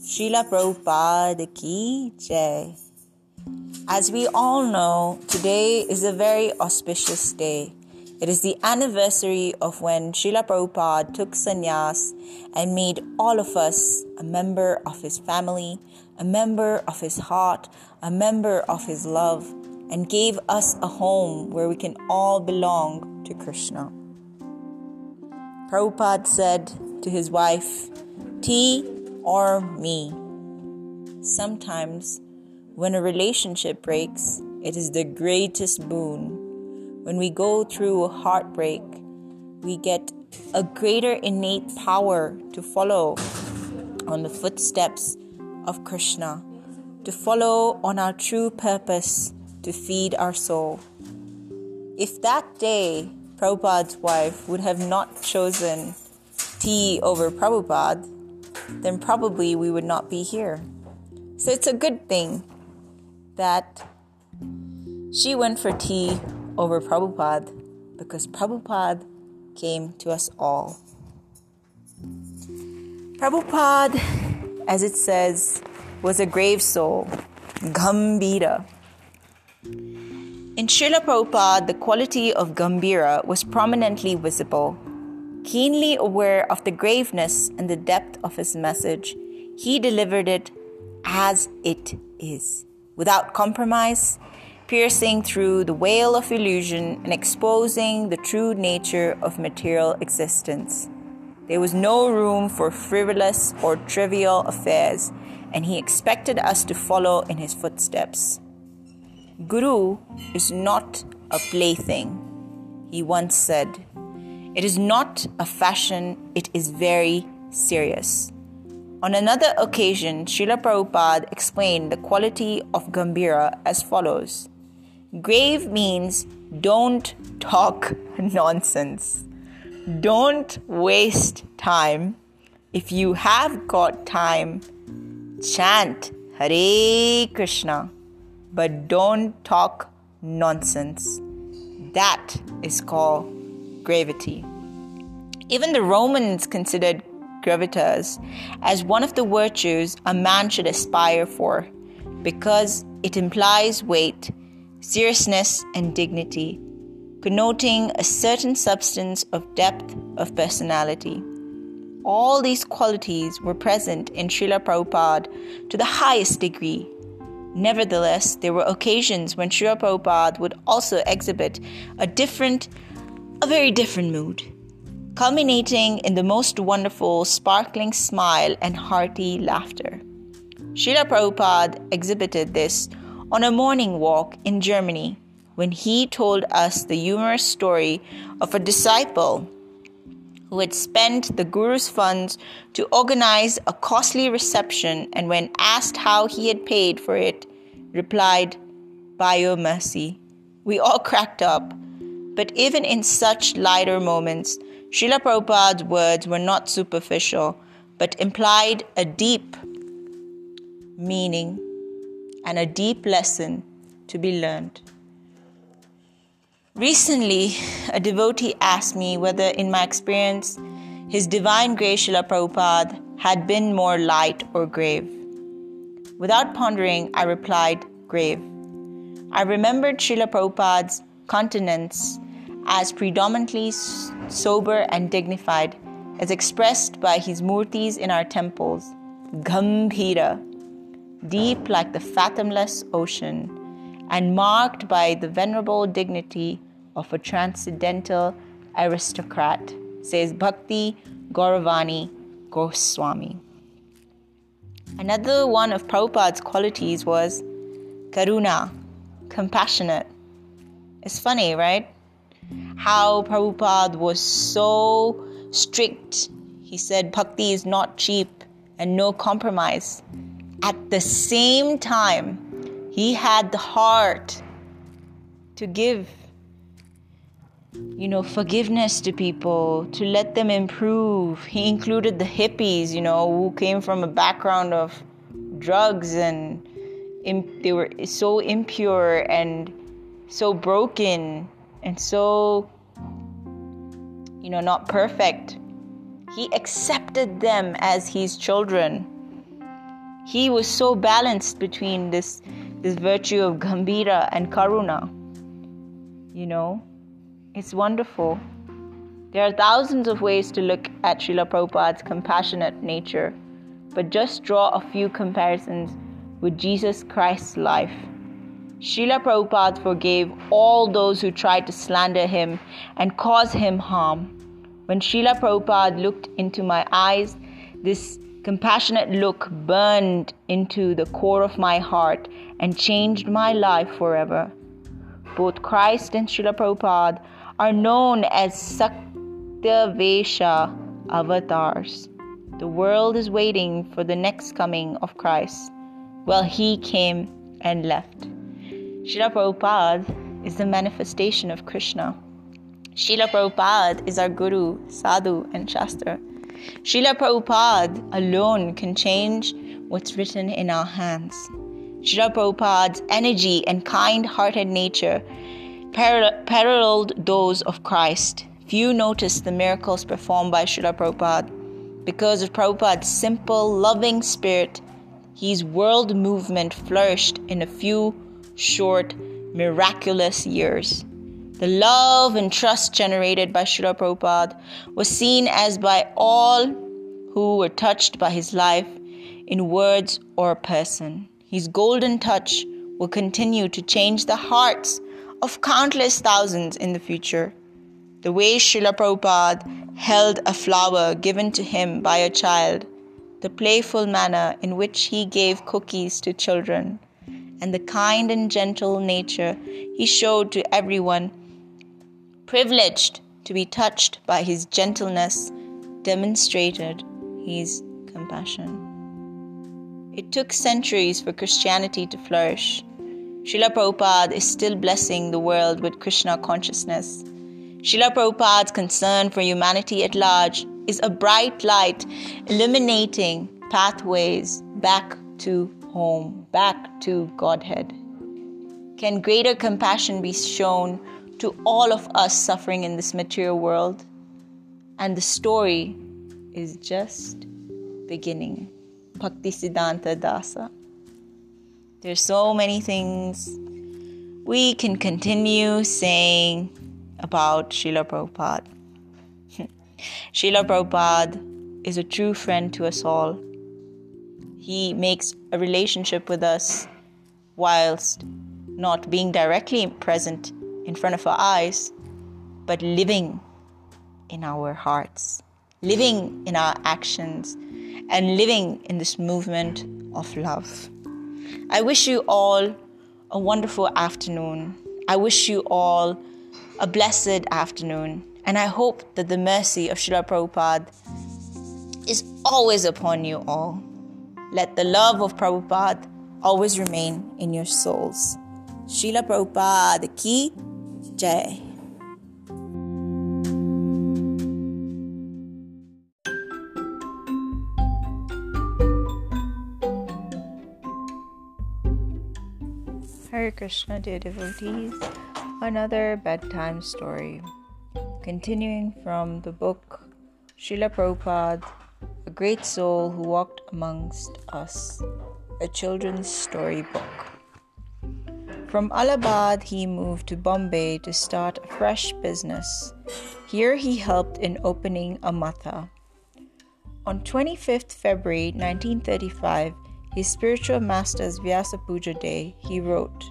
Srila Prabhupada Ki Jai. As we all know, today is a very auspicious day. It is the anniversary of when Srila Prabhupada took sannyas and made all of us a member of his family, a member of his heart, a member of his love, and gave us a home where we can all belong to Krishna. Prabhupada said to his wife, Tea or me. Sometimes, when a relationship breaks, it is the greatest boon. When we go through a heartbreak, we get a greater innate power to follow on the footsteps of Krishna, to follow on our true purpose to feed our soul. If that day Prabhupada's wife would have not chosen tea over Prabhupada, then probably we would not be here. So it's a good thing that she went for tea over Prabhupada because Prabhupada came to us all. Prabhupada, as it says, was a grave soul, Gambhira. In Srila Prabhupada, the quality of Gambhira was prominently visible. Keenly aware of the graveness and the depth of his message, he delivered it as it is, without compromise, piercing through the veil of illusion and exposing the true nature of material existence. There was no room for frivolous or trivial affairs, and he expected us to follow in his footsteps. Guru is not a plaything, he once said. It is not a fashion, it is very serious. On another occasion, Srila Prabhupada explained the quality of Gambhira as follows Grave means don't talk nonsense. Don't waste time. If you have got time, chant Hare Krishna but don't talk nonsense. That is called gravity. Even the Romans considered gravitas as one of the virtues a man should aspire for because it implies weight, seriousness, and dignity, connoting a certain substance of depth of personality. All these qualities were present in Srila Prabhupada to the highest degree Nevertheless, there were occasions when Srila Prabhupada would also exhibit a different, a very different mood, culminating in the most wonderful, sparkling smile and hearty laughter. Srila Prabhupada exhibited this on a morning walk in Germany when he told us the humorous story of a disciple who had spent the Guru's funds to organize a costly reception and, when asked how he had paid for it, replied, By your mercy. We all cracked up. But even in such lighter moments, Srila Prabhupada's words were not superficial, but implied a deep meaning and a deep lesson to be learned. Recently, a devotee asked me whether, in my experience, His Divine Grace Srila Prabhupada had been more light or grave. Without pondering, I replied, grave. I remembered Srila Prabhupada's countenance as predominantly sober and dignified, as expressed by his murtis in our temples, Gambhira, deep like the fathomless ocean, and marked by the venerable dignity of a transcendental aristocrat, says Bhakti Gauravani Goswami. Another one of Prabhupada's qualities was karuna, compassionate. It's funny, right? How Prabhupada was so strict. He said bhakti is not cheap and no compromise. At the same time, he had the heart to give you know, forgiveness to people, to let them improve. He included the hippies, you know, who came from a background of drugs and imp- they were so impure and so broken and so, you know, not perfect. He accepted them as his children. He was so balanced between this, this virtue of Gambhira and Karuna. You know, it's wonderful. There are thousands of ways to look at Srila Prabhupada's compassionate nature, but just draw a few comparisons with Jesus Christ's life. Srila Prabhupada forgave all those who tried to slander him and cause him harm. When Srila Prabhupada looked into my eyes, this compassionate look burned into the core of my heart and changed my life forever. Both Christ and Srila Prabhupada are known as Shaktyavesha avatars. The world is waiting for the next coming of Christ. Well, he came and left. Srila Prabhupada is the manifestation of Krishna. Srila Prabhupada is our Guru, Sadhu, and Shastra. Srila Prabhupada alone can change what's written in our hands. Srila Prabhupada's energy and kind hearted nature paralleled those of Christ. Few noticed the miracles performed by Srila Prabhupada. Because of Prabhupada's simple, loving spirit, his world movement flourished in a few short, miraculous years. The love and trust generated by Srila Prabhupada was seen as by all who were touched by his life in words or person. His golden touch will continue to change the hearts of countless thousands in the future. The way Srila Prabhupada held a flower given to him by a child, the playful manner in which he gave cookies to children, and the kind and gentle nature he showed to everyone privileged to be touched by his gentleness, demonstrated his compassion. It took centuries for Christianity to flourish. Srila Prabhupada is still blessing the world with Krishna consciousness. Srila Prabhupada's concern for humanity at large is a bright light illuminating pathways back to home, back to Godhead. Can greater compassion be shown to all of us suffering in this material world. And the story is just beginning. Bhakti Siddhanta Dasa. There's so many things we can continue saying about Srila Prabhupada. Srila Prabhupada is a true friend to us all. He makes a relationship with us whilst not being directly present in front of our eyes, but living in our hearts, living in our actions, and living in this movement of love. I wish you all a wonderful afternoon. I wish you all a blessed afternoon. And I hope that the mercy of Srila Prabhupada is always upon you all. Let the love of Prabhupada always remain in your souls. Srila Prabhupada ki Jai. Hare Krishna, dear devotees. Another bedtime story. Continuing from the book Srila Prabhupada, A Great Soul Who Walked Amongst Us, a children's story book. From Allahabad, he moved to Bombay to start a fresh business. Here, he helped in opening a matha. On 25th February 1935, his spiritual master's Vyasa Puja Day, he wrote,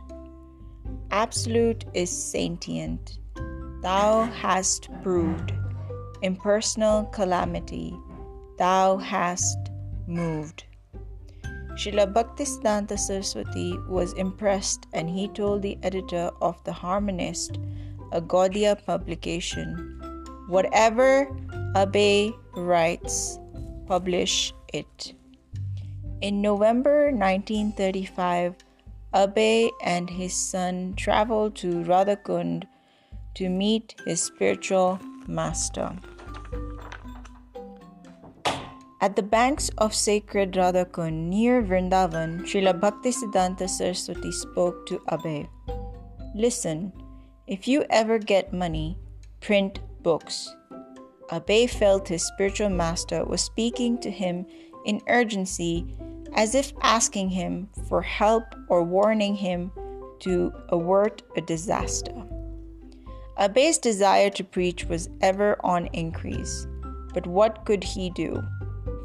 Absolute is sentient. Thou hast proved impersonal calamity. Thou hast moved. Srila Bhaktisiddhanta Saraswati was impressed and he told the editor of The Harmonist, a Gaudiya publication, whatever Abhay writes, publish it. In November 1935, Abhay and his son traveled to Radhakund to meet his spiritual master. At the banks of sacred Radhakund near Vrindavan, Srila Bhaktisiddhanta Saraswati spoke to Abhay. Listen, if you ever get money, print books. Abhay felt his spiritual master was speaking to him in urgency, as if asking him for help or warning him to avert a disaster. Abhay's desire to preach was ever on increase, but what could he do?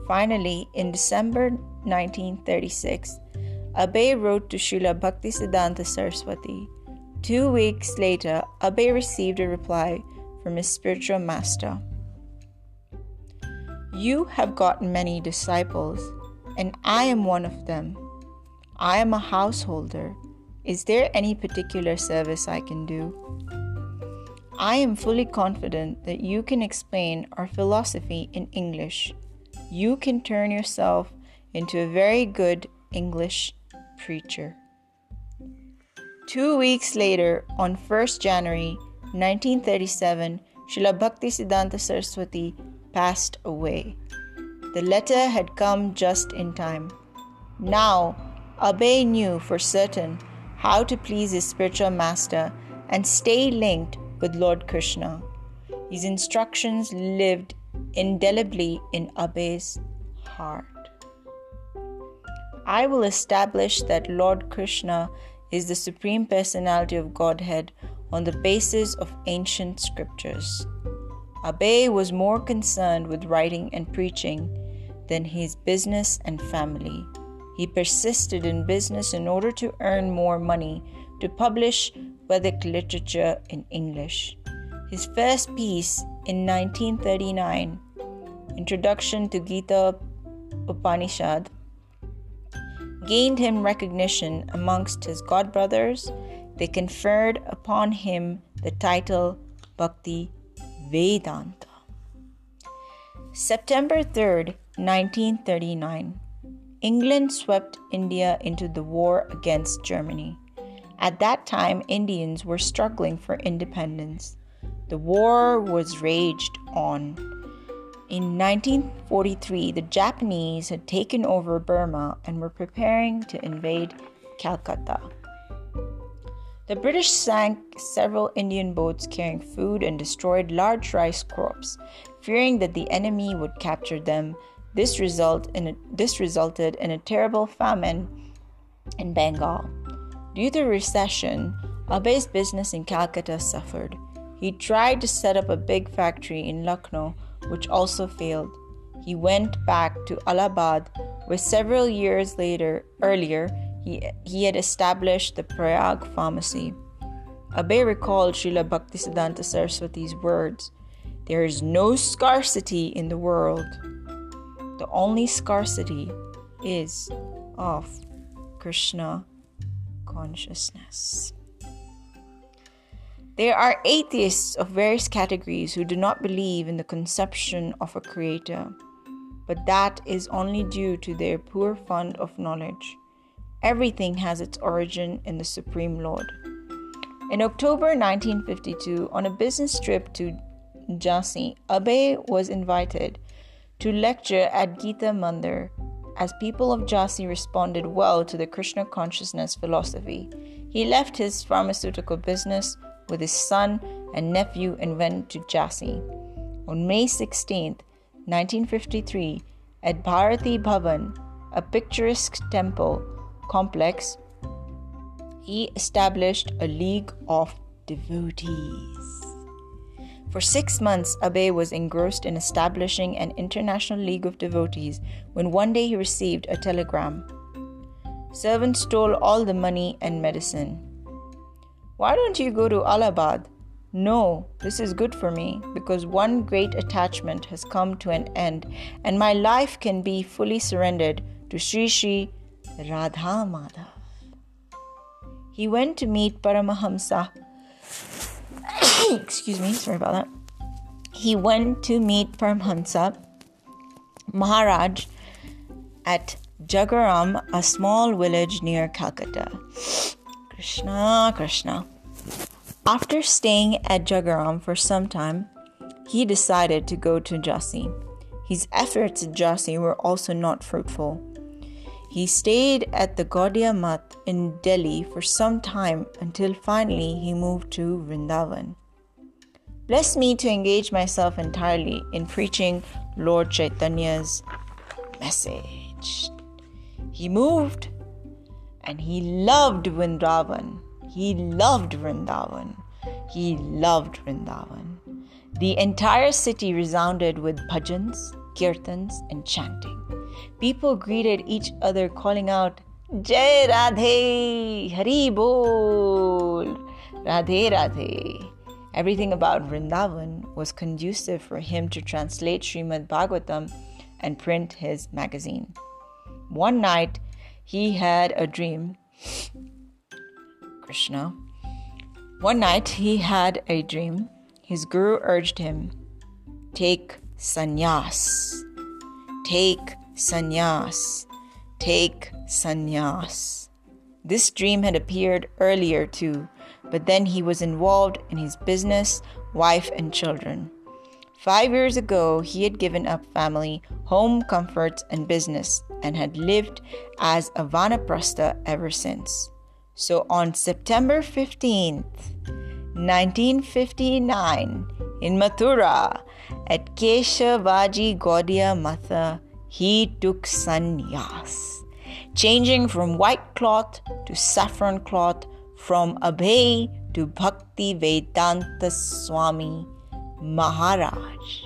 Finally, in December 1936, Abhay wrote to Srila Bhaktisiddhanta Saraswati. Two weeks later, Abhay received a reply from his spiritual master. You have got many disciples, and I am one of them. I am a householder. Is there any particular service I can do? I am fully confident that you can explain our philosophy in English. You can turn yourself into a very good English preacher. Two weeks later, on 1st January 1937, Srila Bhaktisiddhanta Saraswati passed away. The letter had come just in time. Now, Abhay knew for certain how to please his spiritual master and stay linked with Lord Krishna. His instructions lived indelibly in Abhay's heart. I will establish that Lord Krishna is the Supreme Personality of Godhead on the basis of ancient scriptures. Abhay was more concerned with writing and preaching than his business and family. He persisted in business in order to earn more money to publish Vedic literature in English. His first piece in 1939, Introduction to Gita Upanishad, gained him recognition amongst his godbrothers. They conferred upon him the title Bhakti Vedanta. September 3rd, 1939. England swept India into the war against Germany. At that time, Indians were struggling for independence. The war was raged on. In 1943, the Japanese had taken over Burma and were preparing to invade Calcutta. The British sank several Indian boats carrying food and destroyed large rice crops. Fearing that the enemy would capture them, this, result in a, this resulted in a terrible famine in Bengal. Due to recession, Abhay's business in Calcutta suffered. He tried to set up a big factory in Lucknow, which also failed. He went back to Allahabad, where several years later, earlier, he, he had established the Prayag pharmacy. Abhay recalled Srila Bhaktisiddhanta Saraswati's words There is no scarcity in the world. The only scarcity is of Krishna consciousness. There are atheists of various categories who do not believe in the conception of a creator, but that is only due to their poor fund of knowledge. Everything has its origin in the Supreme Lord. In October 1952, on a business trip to Jhansi, Abhay was invited to lecture at Gita Mandir as people of Jhansi responded well to the Krishna consciousness philosophy. He left his pharmaceutical business with his son and nephew and went to Jhansi. On May 16, 1953, at Bharati Bhavan, a picturesque temple complex, he established a league of devotees. For six months, Abhay was engrossed in establishing an international league of devotees when one day he received a telegram. Servants stole all the money and medicine. Why don't you go to Allahabad? No, this is good for me because one great attachment has come to an end and my life can be fully surrendered to Sri Sri Radha Madhav. He went to meet Paramahamsa. Excuse me, sorry about that. He went to meet Paramahamsa Maharaj at Jagaram, a small village near Calcutta. Krishna, Krishna. After staying at Jagaram for some time, he decided to go to Jhansi. His efforts at Jhansi were also not fruitful. He stayed at the Gaudiya Math in Delhi for some time until finally he moved to Vrindavan. blessed me to engage myself entirely in preaching Lord Chaitanya's message. He moved and he loved Vrindavan. He loved Vrindavan. He loved Vrindavan. The entire city resounded with bhajans, kirtans, and chanting. People greeted each other, calling out, Jai Radhe, Hari Bol, Radhe Radhe. Everything about Vrindavan was conducive for him to translate Srimad Bhagavatam and print his magazine. One night, he had a dream. Krishna. One night, he had a dream. His guru urged him, Take sannyas. Take sannyas. Take sannyas. This dream had appeared earlier too, but then he was involved in his business, wife, and children. Five years ago, he had given up family, home comforts, and business and had lived as a Vanaprastha ever since. So on September 15th, 1959, in Mathura, at Keshavaji Gaudiya Matha, he took sannyas, changing from white cloth to saffron cloth, from Abhay to Bhakti Vedanta Swami Maharaj.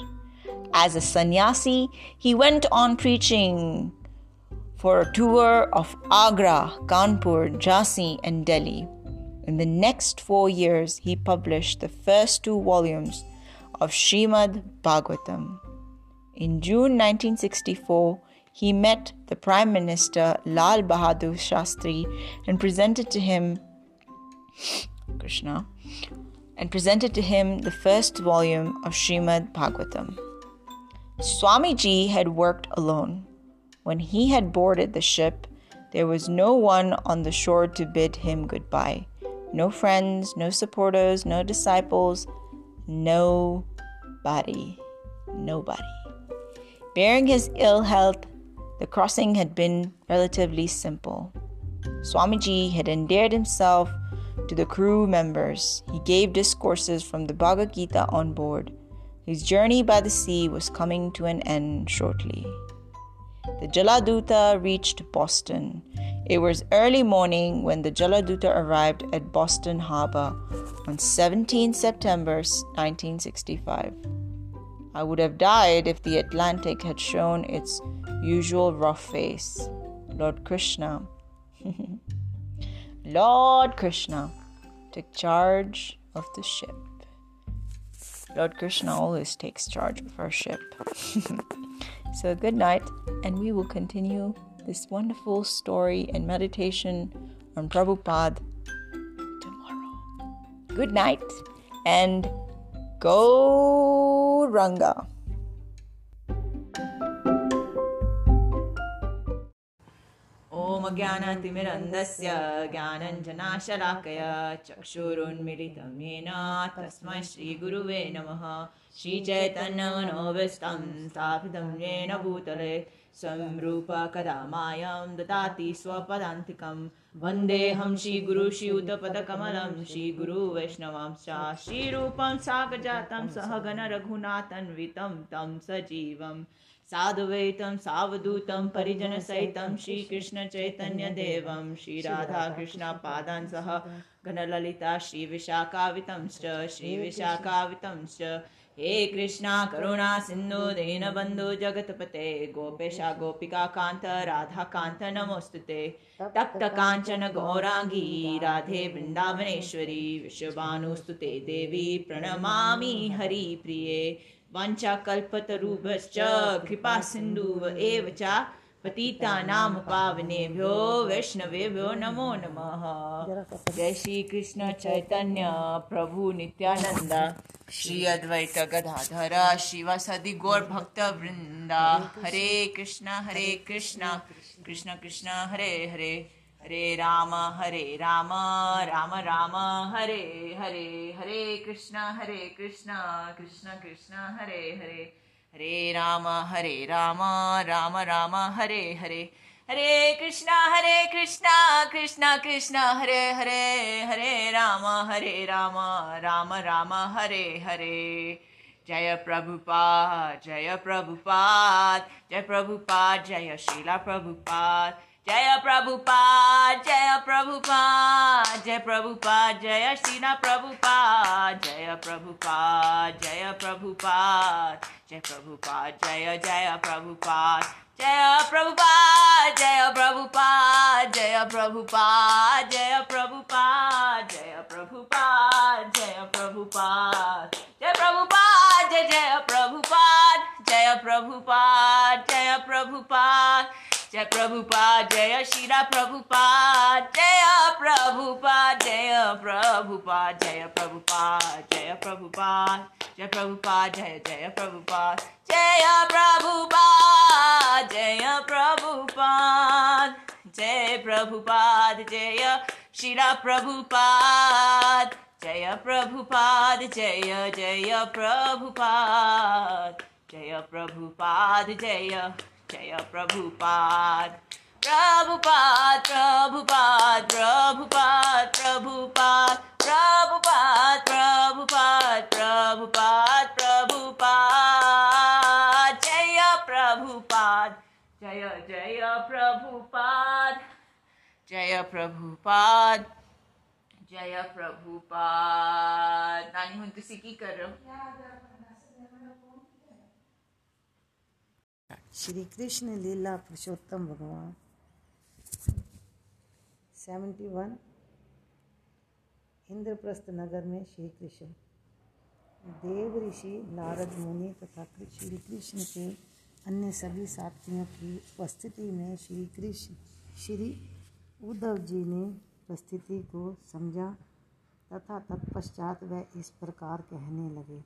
As a sannyasi, he went on preaching for a tour of Agra, Kanpur, Jhansi, and Delhi. In the next four years, he published the first two volumes of Srimad Bhagavatam. In June 1964, he met the Prime Minister Lal Bahadur Shastri and presented to him Krishna and presented to him the first volume of Srimad Bhagavatam. Swamiji had worked alone. When he had boarded the ship, there was no one on the shore to bid him goodbye. No friends, no supporters, no disciples, nobody. Nobody. Bearing his ill health, the crossing had been relatively simple. Swamiji had endeared himself to the crew members. He gave discourses from the Bhagavad Gita on board. His journey by the sea was coming to an end shortly. The Jaladuta reached Boston. It was early morning when the Jaladuta arrived at Boston Harbor on 17 September 1965. I would have died if the Atlantic had shown its usual rough face. Lord Krishna. Lord Krishna took charge of the ship. Lord Krishna always takes charge of our ship. so, good night, and we will continue this wonderful story and meditation on Prabhupada tomorrow. Good night, and Gauranga. ॐ ज्ञानतिमिरन्दस्य ज्ञानञ्जनाशलाकय चक्षुरुन्मिलितं येन तस्मै श्रीगुरुवे नमः। श्रीचैतन्यमनोविस्तं स्थापितं येन भूतले संरूप कदा मायं ददाति स्वपदान्तिकं। वन्देऽहं श्रीगुरु श्रीयुतपदकमलं श्रीगुरुवैष्णवांश्च श्रीरूपं सागजातं सहगणरघुनाथन्वितं तं सजीवम्। साधुवैतं सावधूतं परिजनसहितं श्रीकृष्णचैतन्यदेवं श्रीराधाकृष्णपादान् सह घनललिता श्रीविशाखावितंश्च श्रीविशाखावितंश्च। हे कृष्णा करुणा सिन्धु दीनबन्धु जगत्पते गोपेशा गोपिकान्त राधाकान्त नमोऽस्तु ते। तप्तकाञ्चन गौराङ्गी राधे वृन्दावनेश्वरी विश्वभानुस्तु ते देवी प्रणमामि हरिप्रिये। वाञ्छाकल्पतरुभश्च कृपासिन्धुव एव च पतितानां पावनेभ्यो वैष्णवेभ्यो नमो नमः। जय श्री कृष्ण चैतन्य प्रभु नित्यानंद श्री अद्वैत गदाधर शिवासदि गौर भक्त वृंदा हरे कृष्ण हरे कृष्ण। कृष्ण कृष्ण हरे हरे। हरे राम हरे राम राम राम, हरे हरे हरे कृष्ण हरे कृष्ण कृष्ण कृष्ण, हरे हरे हरे राम हरे राम राम राम, हरे हरे हरे कृष्ण हरे कृष्ण कृष्ण कृष्ण, हरे हरे हरे राम हरे राम राम राम, हरे हरे। जय प्रभुपाद जय प्रभुपाद जय प्रभुपाद, जय शीला प्रभुपाद। जय प्रभुपाद जय प्रभुपाद जय प्रभुपाद जय शीला प्रभुपाद जय प्रभुपाद जय प्रभुपाद जय प्रभुपाद जय जय प्रभुपाद जय प्रभुपाद जय प्रभुपाद जय प्रभुपाद जय प्रभुपाद जय प्रभुपाद जय प्रभुपाद जय प्रभुपाद जय जय प्रभुपाद जय प्रभुपाद जय जय प्रभुपा जय शिरा प्रभुपा जय प्रभुपा जय प्रभुपा जय प्रभुपा जय प्रभुपा जय प्रभुपा जय जय प्रभुपा जय प्रभुपा जय प्रभुपाद जय प्रभुपाद जय श्रीरा प्रभु पाद जय प्रभुपाद जय जय प्रभुपाद जय प्रभुपाद जय जय प्रभुपाद। प्रभुपाद प्रभुपाद प्रभुपाद प्रभुपाद प्रभुपाद प्रभुपाद प्रभुपाद प्रभुपाद। जय प्रभुपाद, जय जय प्रभुपाद जय प्रभुपाद जय प्रभुपाद। नानी हूँ तो सी की कर रहा हूँ? श्री कृष्ण लीला पुरुषोत्तम भगवान। सेवेंटी वन इंद्रप्रस्थ नगर में श्री कृष्ण देव ऋषि, नारद मुनि तथा श्री कृष्ण के अन्य सभी साथियों की उपस्थिति में श्री कृष्ण श्री उद्धव जी ने परिस्थिति को समझा तथा तत्पश्चात वह इस प्रकार कहने लगे,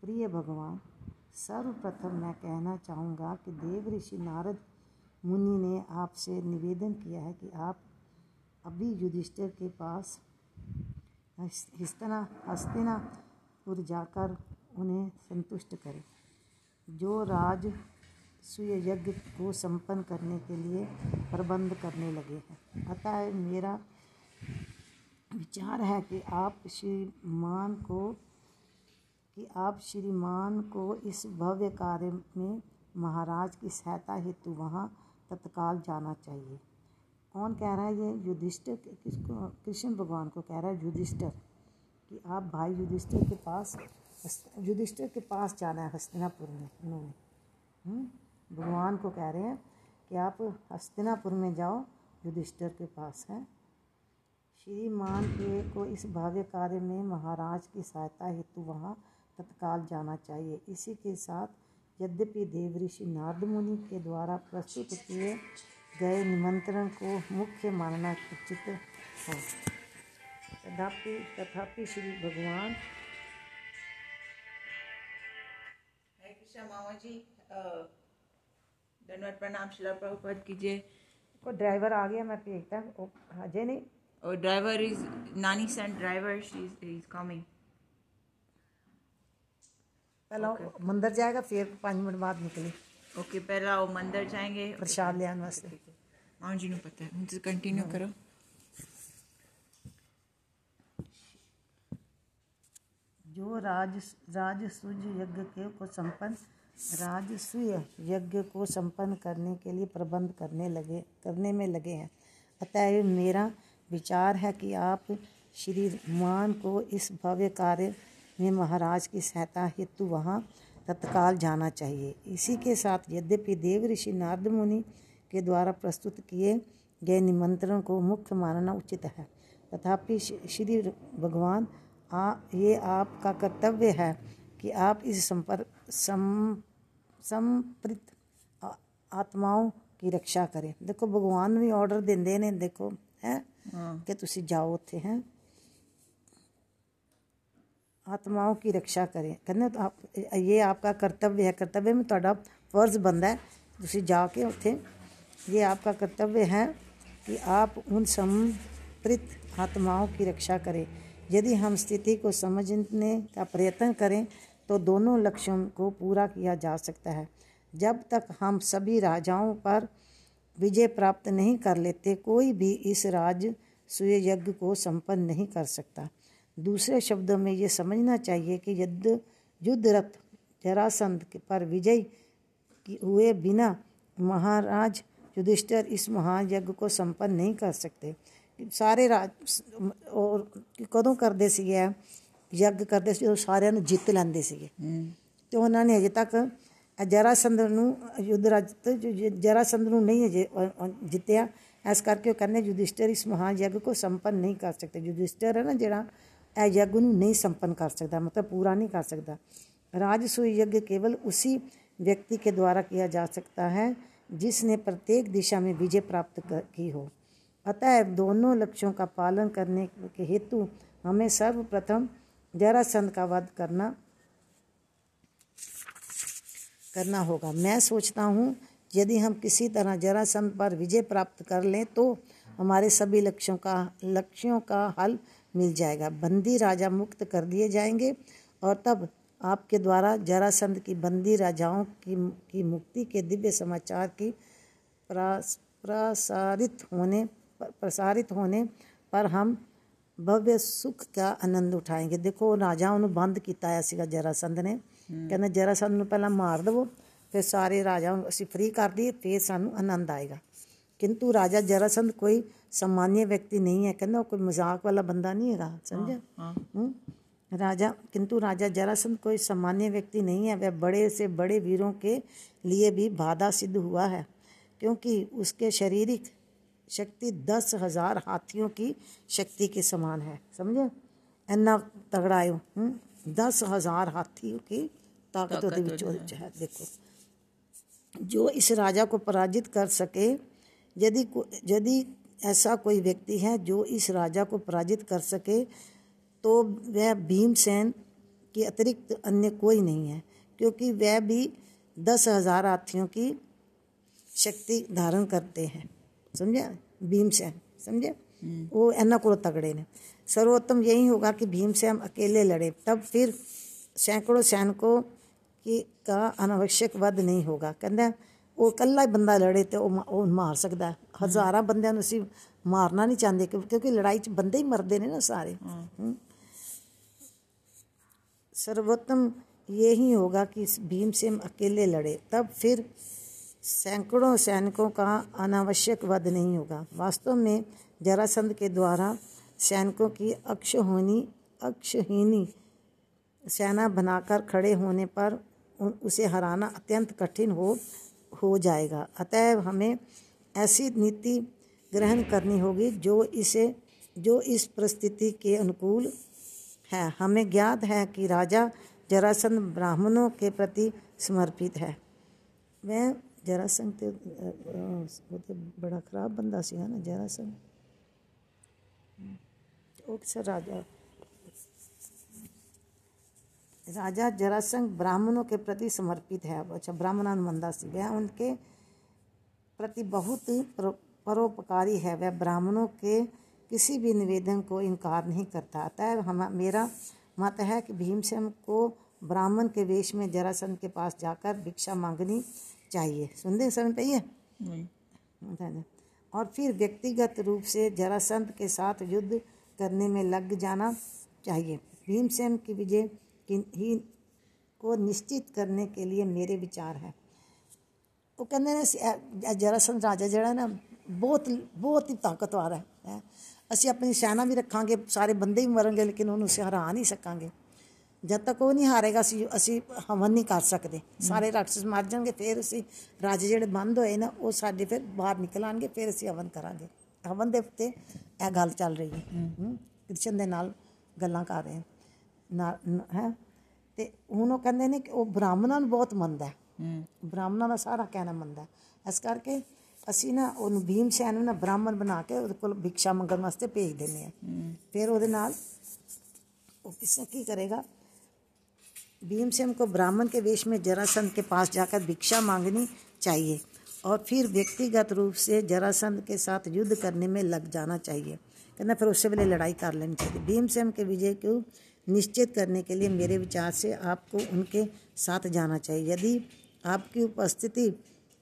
प्रिय भगवान सर्वप्रथम मैं कहना चाहूँगा कि देव ऋषि नारद मुनि ने आपसे निवेदन किया है कि आप अभी युधिष्ठिर के पास हस्तना हस्तिनापुर जाकर उन्हें संतुष्ट करें। जो राज यज्ञ को संपन्न करने के लिए प्रबंध करने लगे हैं। अतः मेरा विचार है कि आप श्रीमान को कि आप श्रीमान को इस भव्य कार्य में महाराज की सहायता हेतु वहाँ तत्काल जाना चाहिए। कौन कह रहा है ये? युधिष्ठिर किसको कृष्ण भगवान को कह रहा है युधिष्ठिर कि आप भाई युधिष्ठिर के पास युधिष्ठिर के पास जाना है हस्तिनापुर में उन्होंने हम्म? भगवान को कह रहे हैं कि आप हस्तिनापुर में जाओ, युधिष्ठिर के पास है। श्रीमान के को इस भव्य कार्य में महाराज की सहायता हेतु वहाँ तत्काल जाना चाहिए। इसी के साथ यद्यपि देवऋषि नारद मुनि के द्वारा प्रस्तुत किए गए निमंत्रण को मुख्य मानना उचित है। तथापि तथापि श्री भगवान मामा जी धन्यवाद प्रणाम शिला प्रभुपद कीजिए। को ड्राइवर आ गया मैं भेजता अजय नहीं। और ड्राइवर इज़ नानी sent driver she is coming पहला okay. मंदिर जाएगा फिर पाँच मिनट बाद निकले ओके पहला वो मंदिर जाएँगे। प्रसाद लिया वास्ते। माँ जी ने पता है उनसे कंटिन्यू करो। जो राज राजसूय यज्ञ के को संपन्न राजसूय यज्ञ को संपन्न करने के लिए प्रबंध करने लगे करने में लगे हैं। अतः मेरा विचार है कि आप श्रीमान को इस भव्य कार्य में महाराज की सहायता हेतु वहाँ तत्काल जाना चाहिए। इसी के साथ यद्यपि देव ऋषि नारद मुनि के द्वारा प्रस्तुत किए गए निमंत्रण को मुख्य मानना उचित है। तथापि श्री भगवान आ ये आपका कर्तव्य है कि आप इस संपर्क सम संप्रित आत्माओं की रक्षा करें। देखो भगवान भी ऑर्डर देंगे ने देखो है? कि तुम जाओ उत्थे हैं? आत्माओं की रक्षा करें। कहने तो आप, ये आपका कर्तव्य है, कर्तव्य में थोड़ा फ़र्ज़ बनता है तुम जाके उत्थे ये आपका कर्तव्य है कि आप उन संप्रित आत्माओं की रक्षा करें। यदि हम स्थिति को समझने का प्रयत्न करें तो दोनों लक्ष्यों को पूरा किया जा सकता है। जब तक हम सभी राजाओं पर विजय प्राप्त नहीं कर लेते, कोई भी इस राज सूर्य यज्ञ को संपन्न नहीं कर सकता। दूसरे शब्दों में ये समझना चाहिए कि युद्ध युद्ध रथ जरासंध पर विजय हुए बिना महाराज युधिष्ठिर इस महायज्ञ को संपन्न नहीं कर सकते ਸਾਰੇ ਰਾਜ ਔਰ ਕਦੋਂ ਕਰਦੇ ਸੀਗੇ ਯੱਗ ਕਰਦੇ ਸੀ ਜਦੋਂ ਸਾਰਿਆਂ ਨੂੰ ਜਿੱਤ ਲੈਂਦੇ ਸੀਗੇ ਤੇ ਉਹਨਾਂ ਨੇ ਅਜੇ ਤੱਕ ਜਰਾਸੰਧ ਨੂੰ ਯੁੱਧ ਰਾਜ ਜਰਾਸੰਧ ਨੂੰ ਨਹੀਂ ਅਜੇ ਜਿੱਤਿਆ ਇਸ ਕਰਕੇ ਉਹ ਕਹਿੰਦੇ ਯੁਧਿਸ਼ਟਰ ਇਸ ਮਹਾਨ ਯੱਗ ਕੋ ਸੰਪੰਨ ਨਹੀਂ ਕਰ ਸਕਦੇ ਯੁਧਿਸ਼ਟਰ ਹੈ ਨਾ ਜਿਹੜਾ ਇਹ ਯੱਗ ਨੂੰ ਨਹੀਂ ਸੰਪੰਨ ਕਰ ਸਕਦਾ ਮਤਲਬ ਪੂਰਾ ਨਹੀਂ ਕਰ ਸਕਦਾ राजसूय यज्ञ केवल उसी व्यक्ति के द्वारा किया जा सकता है जिसने प्रत्येक दिशा में विजय प्राप्त की हो अतः दोनों लक्ष्यों का पालन करने के हेतु हमें सर्वप्रथम जरासंध का वध करना करना होगा मैं सोचता हूँ यदि हम किसी तरह जरासंध पर विजय प्राप्त कर लें तो हमारे सभी लक्ष्यों का लक्ष्यों का हल मिल जाएगा बंदी राजा मुक्त कर दिए जाएंगे और तब आपके द्वारा जरासंध की बंदी राजाओं की की मुक्ति के दिव्य समाचार की प्रसारित होने प्रसारित होने पर हम ਭਵਯ ਸੁਖ ਦਾ ਆਨੰਦ ਉਠਾਏਗੇ ਦੇਖੋ ਰਾਜਾਵਾਂ ਨੂੰ ਬੰਦ ਕੀਤਾ ਆਇਆ ਸੀਗਾ ਜਰਾਸੰਧ ਨੇ ਕਹਿੰਦਾ ਜਰਾਸੰਧ ਨੂੰ ਪਹਿਲਾਂ ਮਾਰ ਦਵੋ ਫਿਰ ਸਾਰੇ ਰਾਜਾਵਾਂ ਨੂੰ ਅਸੀਂ ਫ੍ਰੀ ਕਰ ਦਈਏ ਫਿਰ ਸਾਨੂੰ ਆਨੰਦ ਆਏਗਾ किंतु राजा जरासंध कोई सामान्य व्यक्ति नहीं है कहना कोई मज़ाक वाला बंदा नहीं है समझा? राजा किंतु राजा जरासंध कोई सामान्य व्यक्ति नहीं है वह बड़े से बड़े वीरों के लिए भी बाधा सिद्ध हुआ है क्योंकि उसके शारीरिक शक्ति दस हज़ार हाथियों की शक्ति के समान है समझे? इन्ना तगड़ा है दस हज़ार हाथियों की ताकत है देखो। जो इस राजा को पराजित कर सके यदि यदि ऐसा कोई व्यक्ति है जो इस राजा को पराजित कर सके तो वह भीमसेन के अतिरिक्त अन्य कोई नहीं है, क्योंकि वह भी दस हज़ार हाथियों की शक्ति धारण करते हैं। समझे? भीमसेन, समझे? वो एना को तगड़े ने सर्वोत्तम यही होगा कि भीमसेन अकेले लड़े, तब फिर सैकड़ों सैनिकों की का अनावश्यक वध नहीं होगा। कहते ਉਹ ਇਕੱਲਾ ਹੀ ਬੰਦਾ ਲੜੇ ਤੇ ਉਹ ਉਹ ਮਾਰ ਸਕਦਾ ਹਜ਼ਾਰਾਂ ਬੰਦਿਆਂ ਨੂੰ ਅਸੀਂ ਮਾਰਨਾ ਨਹੀਂ ਚਾਹੁੰਦੇ ਕਿਉਂਕਿ ਲੜਾਈ 'ਚ ਬੰਦੇ ਹੀ ਮਰਦੇ ਨੇ ਨਾ ਸਾਰੇ सर्वोत्तम यही होगा कि भीम से अकेले लड़े तब फिर सैकड़ों सैनिकों का अनावश्यक वध नहीं होगा वास्तव में जरासंध के द्वारा सैनिकों की अक्षहोनी अक्षहीनी सेना बनाकर खड़े होने पर उसे हराना अत्यंत कठिन हो हो जाएगा। अतएव हमें ऐसी नीति ग्रहण करनी होगी जो इसे जो इस परिस्थिति के अनुकूल है। हमें ज्ञात है कि राजा जरासंध ब्राह्मणों के प्रति समर्पित है। वह जरासंध तो वो तो बड़ा खराब बंदा सी है ना जरासंध। वो किस राजा। राजा जरासंध ब्राह्मणों के प्रति समर्पित है। अच्छा ब्राह्मणान मंदा सी वह उनके प्रति बहुत परोपकारी है। वह ब्राह्मणों के किसी भी निवेदन को इनकार नहीं करता। अतः हम मेरा मत है कि भीमसेन को ब्राह्मण के वेश में जरासंध के पास जाकर भिक्षा मांगनी चाहिए। सुनते समझ पाइए और फिर व्यक्तिगत रूप से जरासंध के साथ युद्ध करने में लग जाना चाहिए। भीमसेन की विजय ही को निश्चित करने के लिए मेरे विचार है ਉਹ ਕਹਿੰਦੇ ਨੇ ਜਰਾਸੰਧ ਰਾਜਾ ਜਿਹੜਾ ਨਾ ਬਹੁਤ ਬਹੁਤ ਹੀ ਤਾਕਤਵਰ ਹੈ ਅਸੀਂ ਆਪਣੀ ਸੈਨਾ ਵੀ ਰੱਖਾਂਗੇ ਸਾਰੇ ਬੰਦੇ ਵੀ ਮਰਨਗੇ ਲੇਕਿਨ ਉਹਨੂੰ ਅਸੀਂ ਹਰਾ ਨਹੀਂ ਸਕਾਂਗੇ ਜਦ ਤੱਕ ਉਹ ਨਹੀਂ ਹਾਰੇਗਾ ਅਸੀਂ ਅਸੀਂ ਹਵਨ ਨਹੀਂ ਕਰ ਸਕਦੇ ਸਾਰੇ ਰਾਖਸ਼ ਮਰ ਜਾਣਗੇ ਫਿਰ ਅਸੀਂ ਰਾਜੇ ਜਿਹੜੇ ਬੰਦ ਹੋਏ ਨਾ ਉਹ ਸਾਡੇ ਫਿਰ ਬਾਹਰ ਨਿਕਲ ਆਣਗੇ ਫਿਰ ਅਸੀਂ ਹਵਨ ਕਰਾਂਗੇ ਹਵਨ ਦੇ ਉੱਤੇ ਇਹ ਗੱਲ ਚੱਲ ਰਹੀ ਹੈ ਕ੍ਰਿਸ਼ਨ ਦੇ ਨਾਲ ਗੱਲਾਂ ਕਰ ਰਹੇ ਨਾ ਹੈ ਤੇ ਹੁਣ ਉਹ ਕਹਿੰਦੇ ਨੇ ਕਿ ਉਹ ਬ੍ਰਾਹਮਣਾਂ ਨੂੰ ਬਹੁਤ ਮੰਨਦਾ ਹੈ ਬ੍ਰਾਹਮਣਾਂ ਦਾ ਸਾਰਾ ਕਹਿਣਾ ਮੰਨਦਾ ਇਸ ਕਰਕੇ ਅਸੀਂ ਨਾ ਉਹਨੂੰ ਭੀਮ ਸੈਨ ਨੂੰ ਨਾ ਬ੍ਰਾਹਮਣ ਬਣਾ ਕੇ ਉਹਦੇ ਕੋਲ ਭਿਕਸ਼ਾ ਮੰਗਣ ਵਾਸਤੇ ਭੇਜ ਦਿੰਦੇ ਆ ਫਿਰ ਉਹਦੇ ਨਾਲ ਉਹ किसने की करेगा भीमसेन को ब्राह्मण के वेश में जरासंध के पास जाकर भिक्षा मांगनी चाहिए और फिर व्यक्तिगत रूप से जरासंध के साथ युद्ध करने में लग जाना चाहिए कहना फिर उससे पहले लड़ाई कर लेनी चाहिए भीमसेन के विजय को निश्चित करने के लिए मेरे विचार से आपको उनके साथ जाना चाहिए। यदि आपकी उपस्थिति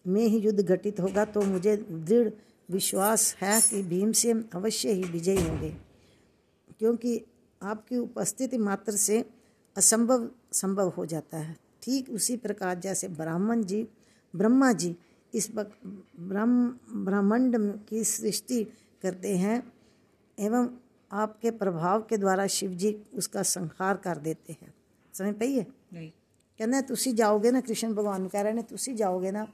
में ही युद्ध घटित होगा तो मुझे दृढ़ विश्वास है कि भीमसेन अवश्य ही विजयी होंगे, क्योंकि आपकी उपस्थिति मात्र से असंभव संभव हो जाता है। ठीक उसी प्रकार जैसे ब्राह्मण जी, ब्रह्मा जी इस ब्रह्म, ब्रह्मांड की सृष्टि करते हैं, एवं आपके प्रभाव के द्वारा शिव जी उसका संहार कर देते हैं समझ पाइए ਨਹੀਂ ਕਹਿੰਦਾ ਤੁਸੀਂ ਜਾਓਗੇ ਨਾ ਕ੍ਰਿਸ਼ਨ ਭਗਵਾਨ ਨੂੰ ਕਹਿ ਰਹੇ ਨੇ ਤੁਸੀਂ ਜਾਓਗੇ ਨਾ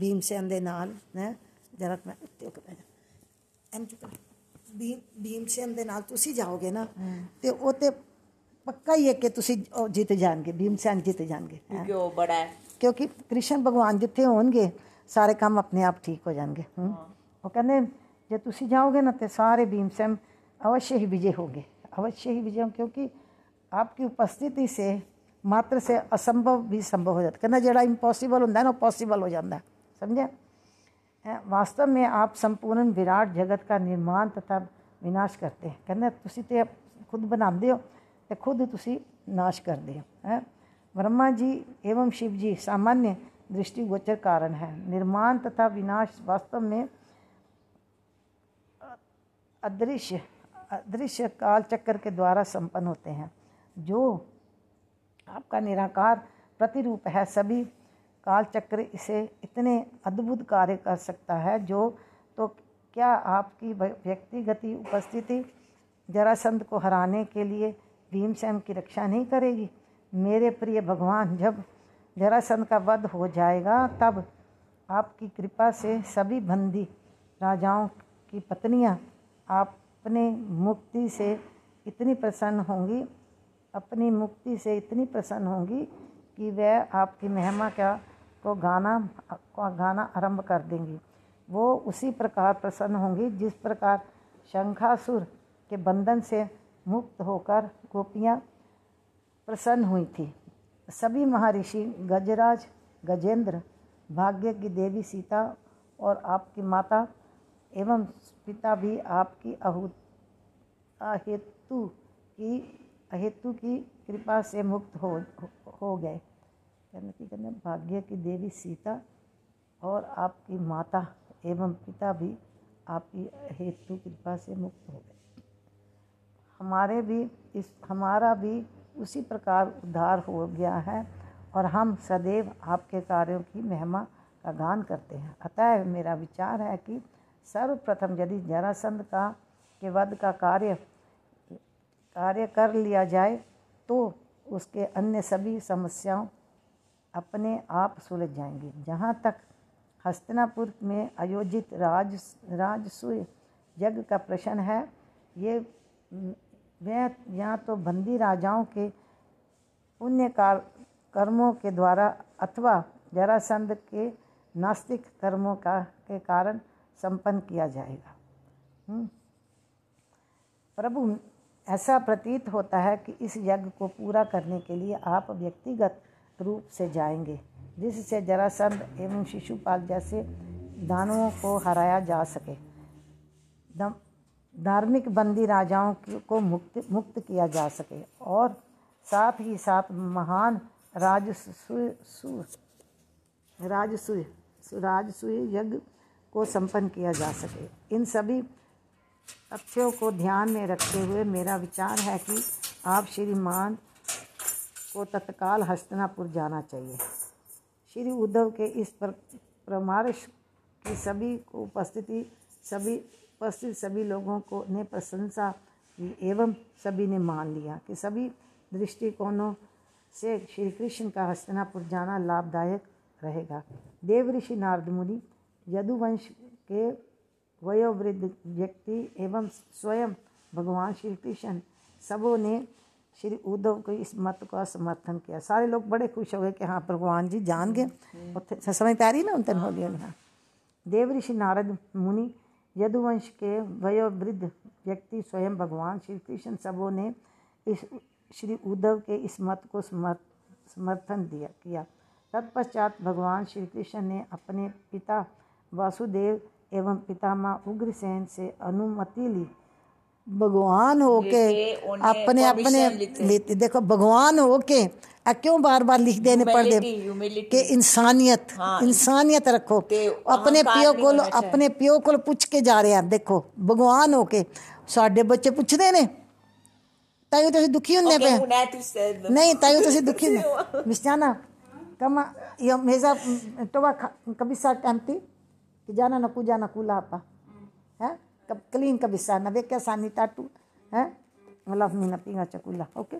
ਭੀਮਸੈਨ ਦੇ ਨਾਲ ਹੈ ਜਰਾ ਮੈਂ ਉੱਤੇ ਹੋ ਕੇ ਬਹਿ ਜਾ ਐਮ ਚੁੱਪ ਕਰ। ਭੀਮ ਭੀਮਸੈਨ ਦੇ ਨਾਲ ਤੁਸੀਂ ਜਾਓਗੇ ਨਾ ਤੇ ਉਹ ਤੇ ਪੱਕਾ ਹੀ ਹੈ ਕਿ ਤੁਸੀਂ ਉਹ ਜਿੱਤ ਜਾਣਗੇ ਭੀਮਸੈਨ ਜਿੱਤ ਜਾਣਗੇ ਹੈਂ। ਕਿਉਂਕਿ ਉਹ ਬੜਾ ਹੈ ਕਿਉਂਕਿ ਕ੍ਰਿਸ਼ਨ ਭਗਵਾਨ ਜਿੱਥੇ ਹੋਣਗੇ ਸਾਰੇ ਕੰਮ ਆਪਣੇ ਆਪ ਠੀਕ ਹੋ ਜਾਣਗੇ ਹਮ। ਉਹ ਕਹਿੰਦੇ ਜੇ ਤੁਸੀਂ ਜਾਓਗੇ ਨਾ ਤੇ ਸਾਰੇ भीमसेन अवश्य ही विजय होंगे अवश्य ही विजय होंगे, क्योंकि आपकी उपस्थिति से मात्र से असंभव भी संभव हो जाता ਕਹਿੰਦਾ ਜਿਹੜਾ ਇੰਪੋਸੀਬਲ ਹੁੰਦਾ ਨਾ ਉਹ ਪੋਸੀਬਲ ਹੋ ਜਾਂਦਾ ਸਮਝਿਆ ਅਹ ਵਾਸਤਵ में आप संपूर्ण विराट जगत का निर्माण तथा विनाश करते हैं ਕਹਿੰਦਾ ਤੁਸੀਂ ਤੇ ਖੁਦ ਬਣਾਉਂਦੇ ਹੋ ਤੇ ਖੁਦ ਤੁਸੀਂ ਨਾਸ਼ ਕਰਦੇ ਹੋ ਹੈ ब्रह्मा जी एवं शिव जी सामान्य दृष्टिगोचर कारण है निर्माण तथा विनाश वास्तव में अदृश्य अदृश्य काल चक्र के द्वारा संपन्न होते हैं। जो आपका निराकार प्रतिरूप है, सभी काल चक्र इसे इतने अद्भुत कार्य कर सकता है, जो तो क्या आपकी व्यक्तिगत उपस्थिति जरासंध को हराने के लिए भीमसेन की रक्षा नहीं करेगी? मेरे प्रिय भगवान, जब जरासंध का वध हो जाएगा, तब आपकी कृपा से सभी बंदी राजाओं की पत्नियाँ अपने मुक्ति से इतनी प्रसन्न होंगी, अपनी मुक्ति से इतनी प्रसन्न होंगी कि वह आपकी महिमा का, को गाना को गाना आरंभ कर देंगी। वो उसी प्रकार प्रसन्न होंगी जिस प्रकार शंखासुर के बंधन से मुक्त होकर गोपियाँ प्रसन्न हुई थी। सभी महर्षि गजराज, गजेंद्र भाग्य की देवी सीता और आपकी माता एवं पिता भी आपकी अहु अहेतु की अहेतु की कृपा से मुक्त हो हो, गए। कहने की कहने भाग्य की देवी सीता और आपकी माता एवं पिता भी आपकी हेतु कृपा से मुक्त हो गए। हमारे भी इस हमारा भी उसी प्रकार उद्धार हो गया है और हम सदैव आपके कार्यों की महिमा का गान करते हैं। अतः मेरा विचार है कि सर्वप्रथम यदि जरासंध का के वध का कार्य कार्य कर लिया जाए तो उसके अन्य सभी समस्याओं अपने आप सुलझ जाएँगी। जहाँ तक हस्तिनापुर में आयोजित राज राजसूय यज्ञ का प्रश्न है, ये वह यहाँ तो बंदी राजाओं के पुण्य कार, कर्मों के द्वारा अथवा जरासंध के नास्तिक कर्मों का, के कारण संपन्न किया जाएगा हम्म। प्रभु, ऐसा प्रतीत होता है कि इस यज्ञ को पूरा करने के लिए आप व्यक्तिगत रूप से जाएँगे, जिससे जरासंध एवं शिशुपाल जैसे दानवों को हराया जा सके धार्मिक बंदी राजाओं को मुक्त मुक्त किया जा सके और साथ ही साथ महान राजसु सु- राजसूय राजसूय यज्ञ को संपन्न किया जा सके। इन सभी तथ्यों को ध्यान में रखते हुए मेरा विचार है कि आप श्रीमान को तत्काल हस्तनापुर जाना चाहिए। श्री उद्धव के इस पर परामर्श की सभी को उपस्थिति, सभी उपस्थित सभी लोगों को ने प्रशंसा की एवं सभी ने मान लिया कि सभी दृष्टिकोणों से श्री कृष्ण का हस्तनापुर जाना लाभदायक रहेगा। देव ऋषि नारद मुनि यदुवंश के वयोवृद्ध व्यक्ति एवं स्वयं भगवान श्री कृष्ण सबों ने श्री उद्धव को इस मत का समर्थन किया। सारे लोग बड़े खुश हो गए कि हाँ भगवान जी जान गए। उत्थे समझ आ रही ना उन हो। देव ऋषि नारद मुनि, यदुवंश के वयोवृद्ध व्यक्ति स्वयं भगवान श्री कृष्ण सबों ने इस श्री उद्धव के इस मत को समर्थ, समर्थन दिया, किया। तत्पश्चात भगवान श्री कृष्ण ने अपने पिता वासुदेव एवं पितामह उग्रसेन से अनुमति ली भगवान होके लेके उन्हें अपने अपने permission लेते। लेते देखो भगवान होके ਆ ਕਿਉਂ ਬਾਰ ਬਾਰ ਲਿਖਦੇ ਨੇ ਪੜਦੇ Humility, humility. ਕਿ ਇਨਸਾਨੀਅਤ ਇਨਸਾਨੀਅਤ ਰੱਖੋ ਆਪਣੇ ਪਿਓ ਕੋਲ ਆਪਣੇ ਪਿਓ ਕੋਲ ਪੁੱਛ ਕੇ ਜਾ ਰਹੇ ਆ ਦੇਖੋ ਭਗਵਾਨ ਹੋ ਕੇ ਸਾਡੇ ਬੱਚੇ ਪੁੱਛਦੇ ਨੇ ਤਾਈਓ ਤੁਸੀਂ ਦੁਖੀ ਹੁੰਦੇ Okay, ਪਏ Una, tu said. नहीं ताइयो ਤੁਸੀਂ ਦੁਖੀ ਹੁੰਦੇ ਮਿਸਟਾਨਾ ਕਮਾ ਇਹ ਮੇਜ਼ਾ ਟੋਵਾ ਕਬਿਸਾ ਟੈਂਪੀ kijana na kuja anakula hapa ha? clean kabisa naweka sahani tatu ha? alafu ninapinga chakula okay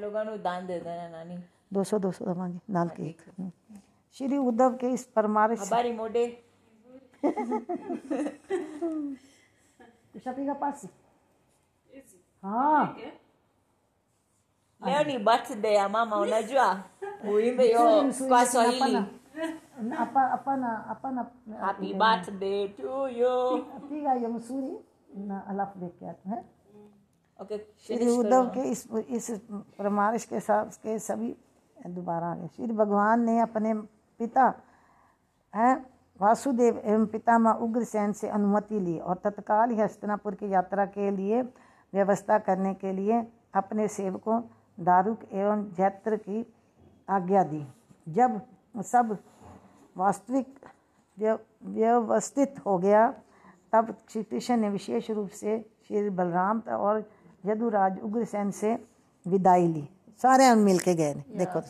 लोगों को दान दे देना नानी दो सौ दो सौ दवांगे दाल के श्री उद्धव के इस परमारिश हमारी मोडे शफी का पास हाँ leo ni birthday ya mama unajua uimbe yo kwa swahili apa apa na apa na happy birthday to you. Piga ya msuri na alafu देख के आते हैं okay श्री उद्धव के इस इस परमारिश के साथ के सभी दोबारा आ गए श्री भगवान ने अपने पिता हैं वासुदेव एवं पितामह उग्रसेन से अनुमति ली और तत्काल ही हस्तनापुर की यात्रा के लिए व्यवस्था करने के लिए अपने सेवकों दारुक एवं जैत्र की आज्ञा दी जब सब वास्तविक व्यवस्थित हो गया। तब श्री कृष्ण ने विशेष रूप से श्री बलराम और यदुराज उग्रसेन से विदाई ली। सारे हम मिल के गए देखो।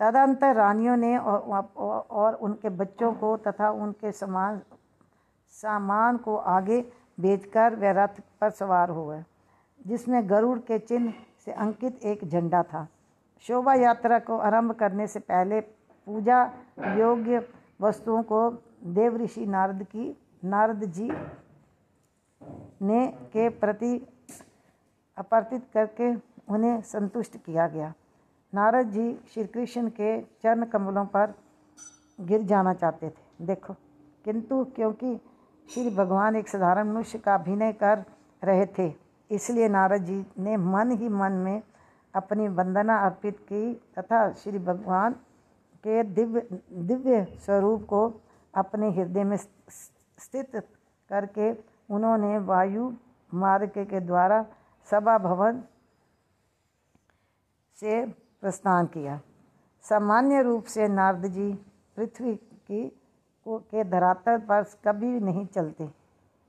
तदंतर रानियों ने और, और, और उनके बच्चों को तथा उनके समान सामान को आगे भेजकर वे रथ पर सवार हुए जिसमें गरुड़ के चिन्ह से अंकित एक झंडा था। शोभा यात्रा को आरंभ करने से पहले पूजा योग्य वस्तुओं को देव ऋषि नारद की, नारद जी ने के प्रति अपर्तित करके उन्हें संतुष्ट किया गया। नारद जी श्री कृष्ण के चरण कमलों पर गिर जाना चाहते थे। देखो, किंतु क्योंकि श्री भगवान एक साधारण मनुष्य का अभिनय कर रहे थे, इसलिए नारद जी ने मन ही मन में अपनी वंदना अर्पित की तथा श्री भगवान के दिव्य दिव्य स्वरूप को अपने हृदय में स्थित करके उन्होंने वायु मार्ग के द्वारा सभा भवन से प्रस्थान किया। सामान्य रूप से नारद जी पृथ्वी की को, के धरातल पर कभी नहीं चलते।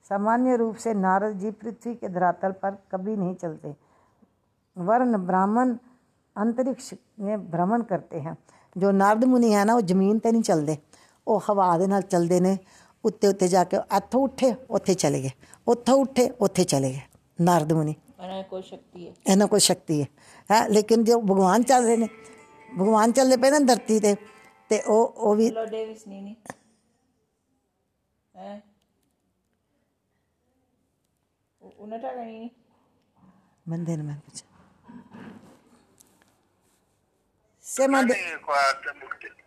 सामान्य रूप से नारद जी पृथ्वी के धरातल पर कभी नहीं चलते। वर्ण ब्राह्मण अंतरिक्ष में भ्रमण करते हैं। ਜੋ ਨਾਰਦ ਮੁਨੀ ਹੈ ਨਾ ਉਹ ਜ਼ਮੀਨ ਤੇ ਨਹੀਂ ਚੱਲਦੇ ਉਹ ਹਵਾ ਦੇ ਨਾਲ ਚੱਲਦੇ ਨੇ ਉੱਤੇ ਉੱਤੇ ਜਾ ਕੇ ਇੱਥੋਂ ਉੱਠੇ ਉੱਥੇ ਚਲੇ ਗਏ ਉੱਥੋਂ ਉੱਠੇ ਉੱਥੇ ਚਲੇ ਗਏ ਨਾਰਦ ਮੁਨੀ ਉਹਨਾਂ ਕੋਲ ਸ਼ਕਤੀ ਹੈ ਇਹਨਾਂ ਕੋਲ ਸ਼ਕਤੀ ਹੈ ਹੈ ਲੇਕਿਨ ਜੋ ਭਗਵਾਨ ਚੱਲ ਰਹੇ ਨੇ ਭਗਵਾਨ ਚੱਲਦੇ ਪਏ ਨਾ ਧਰਤੀ ਤੇ ਤੇ ਉਹ ਉਹ ਵੀ ਲੋ ਡੇਵਿਸ ਨੀਨੀ eh unataka nini ਬੰਦੇ ਨੇ ਮੈਂ ਪੁੱਛਿਆ sema de, kwa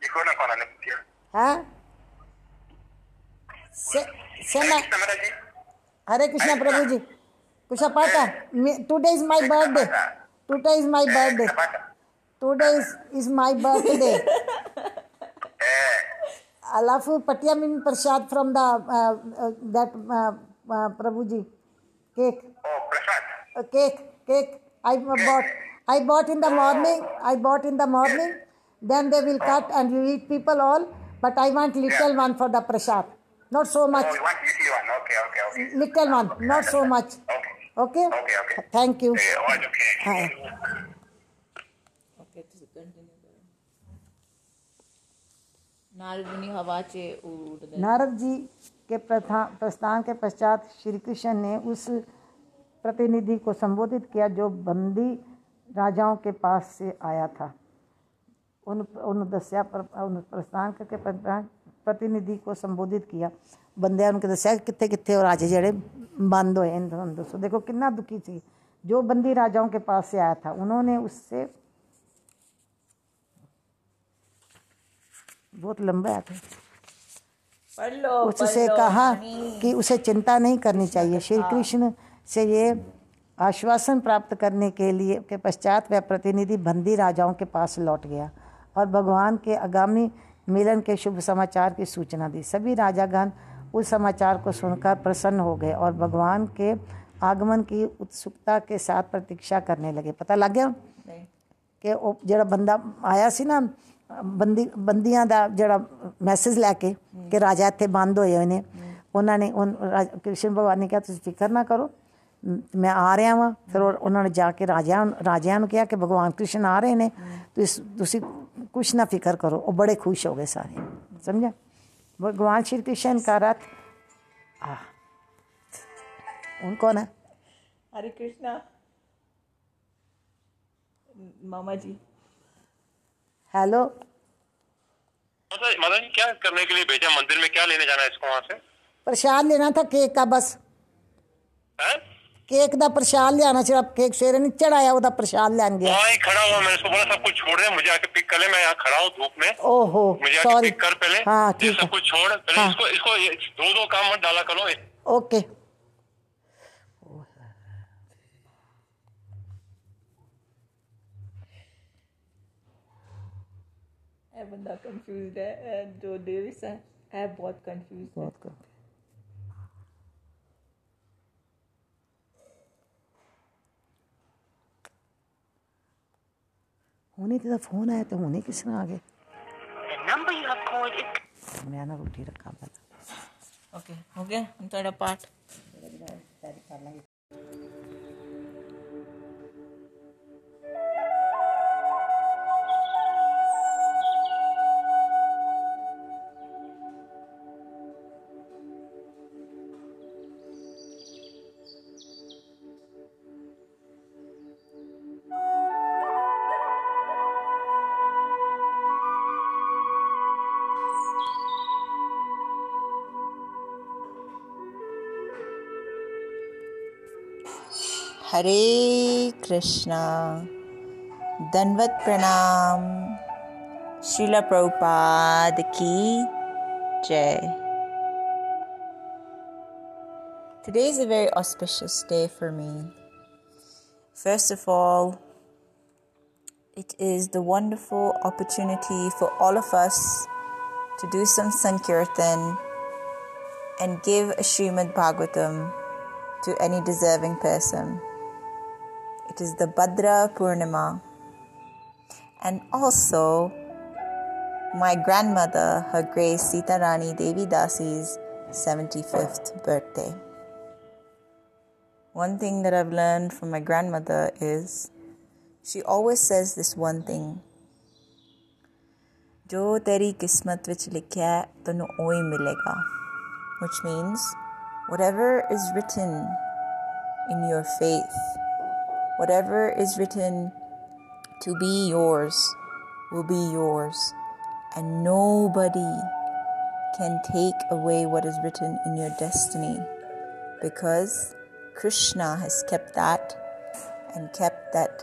jikona kwa nanipitia. ha? Se, sema Hare Krishna Prabhuji. Kusha Pata. Today is my birthday. Today is my birthday. Today is, is my birthday. Eh, Alafu Patia Mimi Prasad from the uh, uh, that uh, uh, Prabhuji cake. oh, Prasad. Uh, cake, cake. I bought. I bought in the morning. I bought in the morning. Then they will cut and you eat people all. But I want little one for the prasad. Not so Oh, much. you want easy one. Okay, okay, okay. Little one. Okay, Not so much. Okay. Okay. Okay, okay. Thank you. Eh, oh, okay. उड़ते नारद जी के प्रथा प्रस्थान के पश्चात श्री कृष्ण ने उस प्रतिनिधि को संबोधित किया जो बंदी राजाओं के पास से आया था। उन उन दस्या पर उन प्रस्थान करके प्रतिनिधि को संबोधित किया। बंदे उनके दस्या कितने कितने और राजे जड़े बंद हो इन दोस्तों देखो कितना दुखी थी। जो बंदी राजाओं के पास से आया था उन्होंने उससे बहुत लंबा आता है उससे कहा कि उसे चिंता नहीं करनी चाहिए। श्री कृष्ण से ये आश्वासन प्राप्त करने के लिए के पश्चात वह प्रतिनिधि बंदी राजाओं के पास लौट गया और भगवान के आगामी मिलन के शुभ समाचार की सूचना दी सभी राजागण उस समाचार को सुनकर प्रसन्न हो गए और भगवान के आगमन की उत्सुकता के साथ प्रतीक्षा करने लगे पता लग गया नहीं ਕਿ ਉਹ ਜਿਹੜਾ ਬੰਦਾ ਆਇਆ ਸੀ ਨਾ ਬੰਦੀ ਬੰਦੀਆਂ ਦਾ ਜਿਹੜਾ ਮੈਸੇਜ ਲੈ ਕੇ ਕਿ ਰਾਜਾ ਇੱਥੇ ਬੰਦ ਹੋਏ ਹੋਏ ਨੇ ਉਹਨਾਂ ਨੇ ਉਨ- ਰਾਜ- ਕ੍ਰਿਸ਼ਨ ਭਗਵਾਨ ਨੇ ਕਿਹਾ ਤੁਸੀਂ ਫਿਕਰ ਨਾ ਕਰੋ ਮ- ਮੈਂ ਆ ਰਿਹਾ ਵਾਂ ਫਿਰ ਉਹ- ਉਹਨਾਂ ਨੇ ਜਾ ਕੇ ਰਾਜਿਆਂ ਰਾਜਿਆਂ ਨੂੰ ਕਿਹਾ ਕਿ ਭਗਵਾਨ ਕ੍ਰਿਸ਼ਨ ਆ ਰਹੇ ਨੇ ਤੁਸੀਂ ਤੁਸੀਂ ਕੁਛ ਨਾ ਫਿਕਰ ਕਰੋ ਉਹ ਬੜੇ ਖੁਸ਼ ਹੋ ਗਏ ਸਾਰੇ ਸਮਝਾ भगवान श्री कृष्ण का रथ आ उनको ना हरे कृष्णा मामा जी हेलो माता माता जी क्या करने के लिए भेजा मंदिर में क्या लेने जाना है इसको वहाँ से प्रसाद लेना था केक का बस हैं? केक ਦਾ ਪ੍ਰਸ਼ਾਦ ਲਿਆਣਾ ਸੀ ਕੇਕ ਸਵੇਰੇ ਨਹੀਂ ਚੜਾਇਆ ਉਹਦਾ ਪ੍ਰਸ਼ਾਦ ਲੈਣ ਗਿਆ वहाँ ही खड़ा हुआ मैंने उसको बोला सब कुछ छोड़ दे मुझे आके पिक कर ले मैं यहाँ खड़ा हूँ धूप में ओहो मुझे आके सॉरी पिक कर पहले हाँ ये ठीक सब है कुछ छोड़ पहले हाँ। इसको इसको ये दो दो काम मत डाला करो ओके ਇਹ ਬੰਦਾ ਕੰਫਿਊਜ਼ਡ ਹੈ ਇਹ ਜੋ ਡੇਵਿਸ ਹੈ ਇਹ ਬਹੁਤ ਕੰਫਿਊਜ਼ਡ ਹੈ बहुत उन्हें तो फ़ोन आया तो उन्हें किसने आ गए मैं ना रोटी रखा पता ओके हो गया हम थोड़ा पार्ट हरे कृष्णा दंडवत प्रणाम श्रीला प्रभुपाद की जय Today is a very auspicious day for me. First of all, it is the wonderful opportunity for all of us to do some Sankirtan and give a Srimad Bhagavatam to any deserving person. It is the Bhadra Purnima. And also, my grandmother, Her Grace Sita Rani Devi Dasi's 75th birthday. One thing that I've learned from my grandmother is she always says this one thing ਜੋ ਤੇਰੀ ਕਿਸਮਤ ਵਿੱਚ ਲਿਖਿਆ ਹੈ ਤੈਨੂੰ ਉਹੀ ਮਿਲੇਗਾ which means whatever is written in your faith whatever is written to be yours will be yours and nobody can take away what is written in your destiny because Krishna has kept that and kept that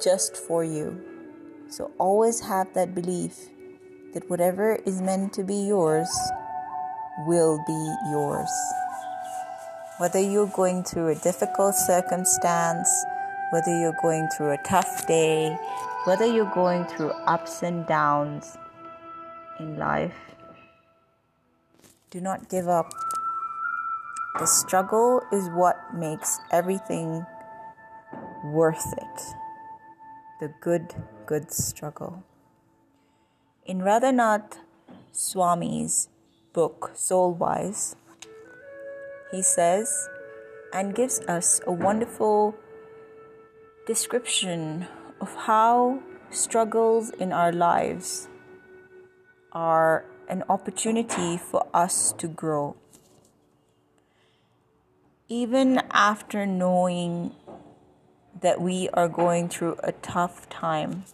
just for you. So always have that belief that whatever is meant to be yours will be yours. Whether you're going through a difficult circumstance, whether you're going through a tough day, whether you're going through ups and downs in life, do not give up. The struggle is what makes everything worth it. The good, good struggle. In Radhanath Swami's book, Soul Wise, he says and gives us a wonderful description of how struggles in our lives are an opportunity for us to grow. Even after knowing that we are going through a tough time,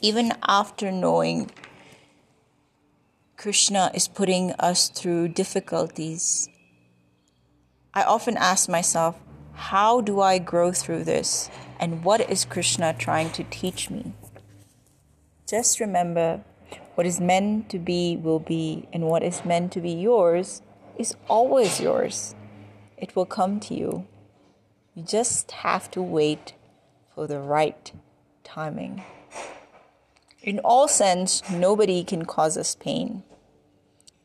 even after knowing Krishna is putting us through difficulties, I often ask myself, how do I grow through this? And what is Krishna trying to teach me? Just remember what is meant to be will be, and what is meant to be yours is always yours. It will come to you. You just have to wait for the right timing. In all sense, nobody can cause us pain.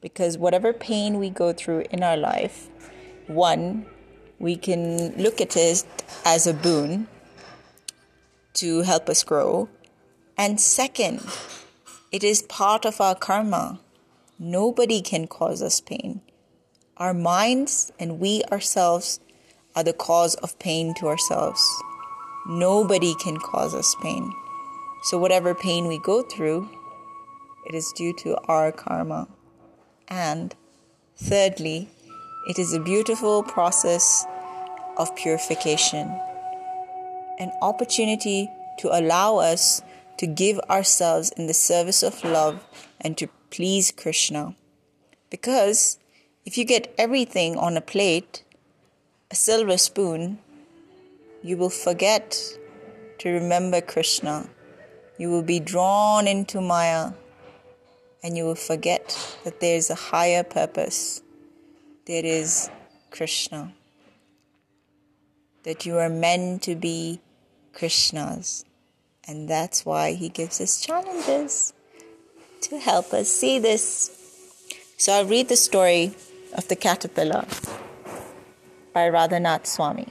Because whatever pain we go through in our life, one, we can look at it as a boon to help us grow, And second, it is part of our karma. Nobody can cause us pain. Our minds and we ourselves are the cause of pain to ourselves. Nobody can cause us pain. So, whatever pain we go through, it is due to our karma. And thirdly, it is a beautiful process of purification, an opportunity to allow us to give ourselves in the service of love and to please Krishna. Because if you get everything on a plate, a silver spoon, you will forget to remember Krishna. You will be drawn into Maya and you will forget that there is a higher purpose. There is Krishna. That you are meant to be Krishna's. And that's why he gives us challenges to help us see this. So I'll read the story of the caterpillar by Radhanath Swami.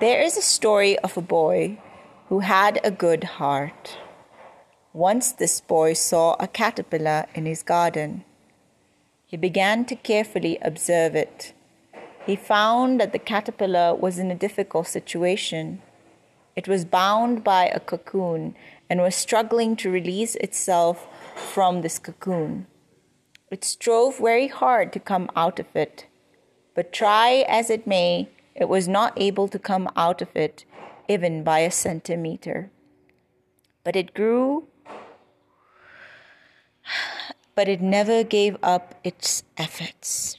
There is a story of a boy who had a good heart. Once this boy saw a caterpillar in his garden. He began to carefully observe it. He found that the caterpillar was in a difficult situation. It was bound by a cocoon and was struggling to release itself from this cocoon. It strove very hard to come out of it, but try as it may, it was not able to come out of it even by a centimeter. But it grew, but it never gave up its efforts.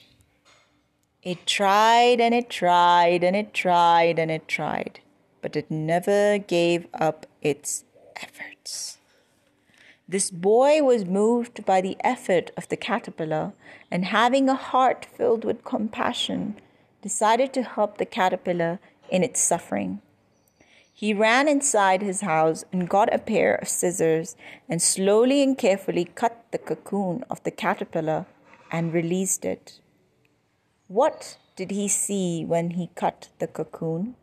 It tried and it tried and it tried and it tried but it never gave up its efforts. This boy was moved by the effort of the caterpillar and, having a heart filled with compassion, decided to help the caterpillar in its suffering. He ran inside his house and got a pair of scissors and slowly and carefully cut the cocoon of the caterpillar and released it. What did he see when he cut the cocoon?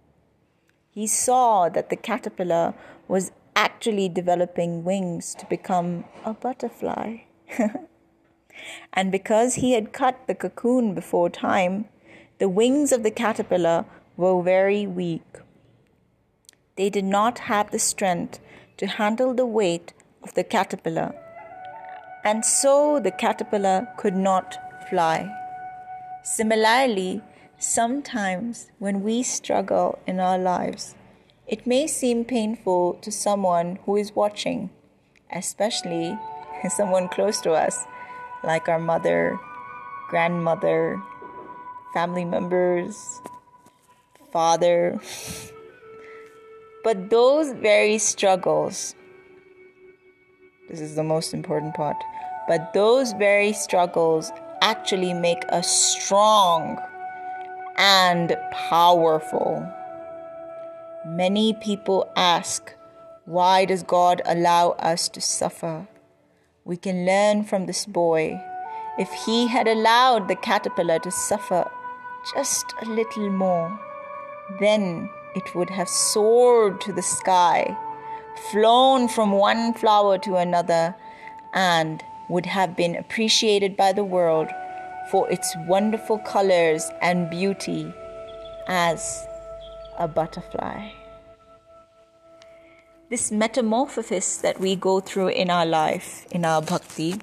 he saw that the caterpillar was actually developing wings to become a butterfly. and because he had cut the cocoon before time, the wings of the caterpillar were very weak. They did not have the strength to handle the weight of the caterpillar, and so the caterpillar could not fly. Similarly, Sometimes, when we struggle in our lives, it may seem painful to someone who is watching, especially someone close to us, like our mother, grandmother, family members, father. But those very struggles, this is the most important part, but those very struggles actually make us strong and powerful. Many people ask, why does God allow us to suffer? We can learn from this boy. If he had allowed the caterpillar to suffer just a little more, then it would have soared to the sky, flown from one flower to another, and would have been appreciated by the world for its wonderful colors and beauty as a butterfly. This metamorphosis that we go through in our life, in our bhakti,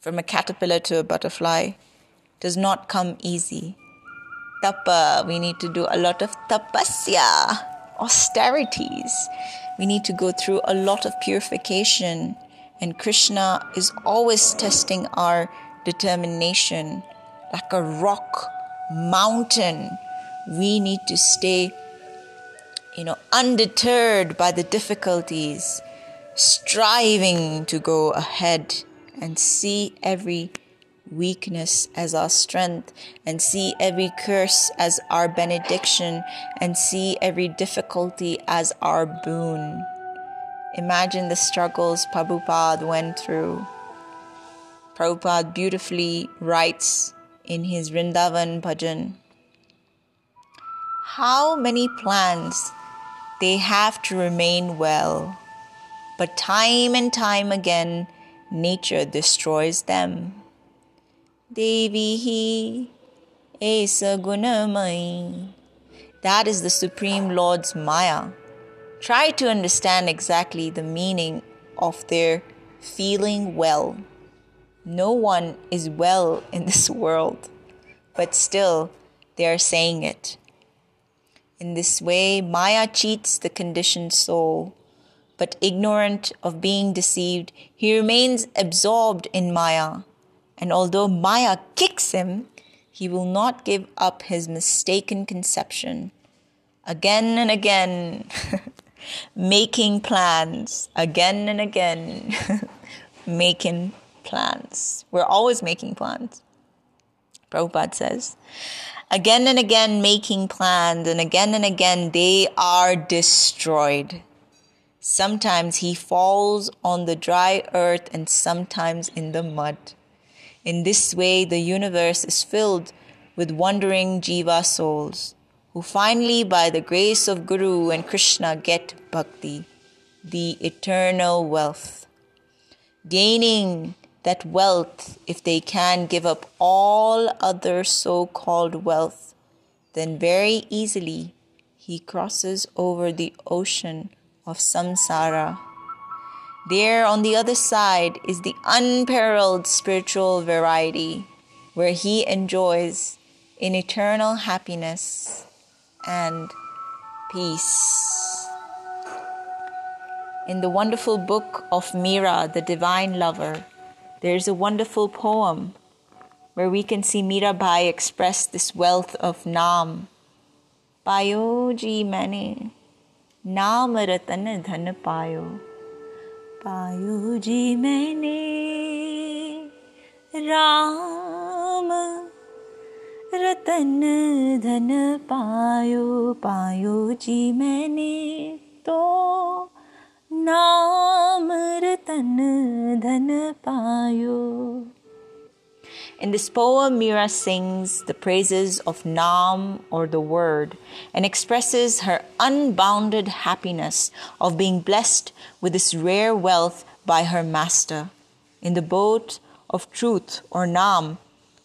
from a caterpillar to a butterfly, does not come easy. Tapa, we need to do a lot of tapasya, austerities. We need to go through a lot of purification. And Krishna is always testing our determination, like a rock mountain. We need to stay, you know, undeterred by the difficulties, striving to go ahead and see every weakness as our strength and see every curse as our benediction and see every difficulty as our boon. Imagine the struggles Prabhupada went through Prabhupada beautifully writes in his Vrindavan Bhajan how many plants they have to remain well, but time and time again, nature destroys them. Devi Esa Gunamai. That is the Supreme Lord's Maya. Try to understand exactly the meaning of their feeling well. No one is well in this world, but still they are saying it. In this way, Maya cheats the conditioned soul, but ignorant of being deceived, he remains absorbed in Maya and although Maya kicks him, he will not give up his mistaken conception. Again and again, making plans. Again and again, making plans. We're always making plans. Prabhupada says. Again and again, making plans, and again and again, they are destroyed. Sometimes he falls on the dry earth, and sometimes in the mud. In this way, the universe is filled with wandering jiva souls who finally, by the grace of Guru and Krishna, get bhakti, the eternal wealth. Gaining that wealth, if they can give up all other so called wealth, then very easily he crosses over the ocean of samsara there on the other side is the unparalleled spiritual variety where he enjoys in eternal happiness and peace. In the wonderful book of Mira, the divine lover, there's a wonderful poem where we can see Mirabai express this wealth of Naam. Payo ji mane, Naam ratan dhan payo. Payo ji mane, Ram Ratan Dhan पायो पायो जी मैंने तो नाम रतन धन पायो In this poem, Mira sings the praises of Nam or the Word and expresses her unbounded happiness of being blessed with this rare wealth by her master. In the boat of truth or Nam,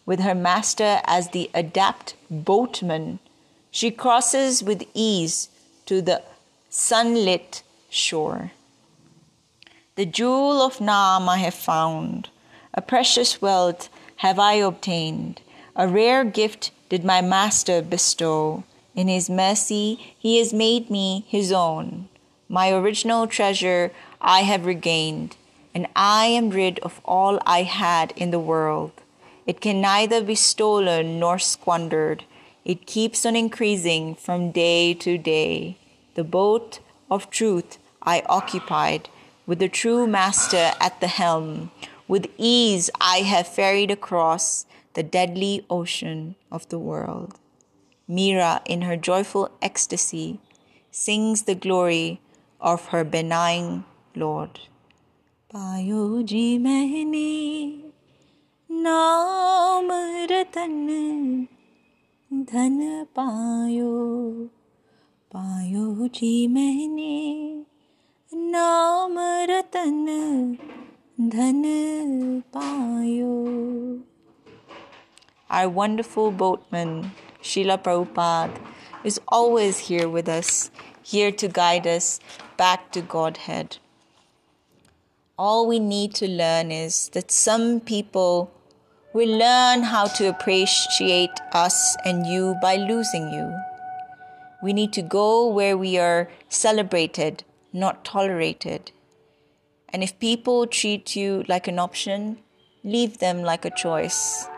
with her master as the adept boatman, she crosses with ease to the sunlit shore. The jewel of Nam I have found, a precious wealth have I obtained. A rare gift did my Master bestow. In His mercy, He has made me His own. My original treasure I have regained, and I am rid of all I had in the world. It can neither be stolen nor squandered. It keeps on increasing from day to day. The boat of truth I occupied, with the true Master at the helm. With ease I have ferried across the deadly ocean of the world. Mira, in her joyful ecstasy, sings the glory of her benign Lord. पायो जी मैंने नाम रतन धन पायो पायो जी मैंने नाम रतन धन पायो Our wonderful boatman, Srila Prabhupada, is always here with us, here to guide us back to Godhead. All we need to learn is that some people will learn how to appreciate us and you by losing you. We need to go where we are celebrated, not tolerated. And if people treat you like an option, leave them like a choice.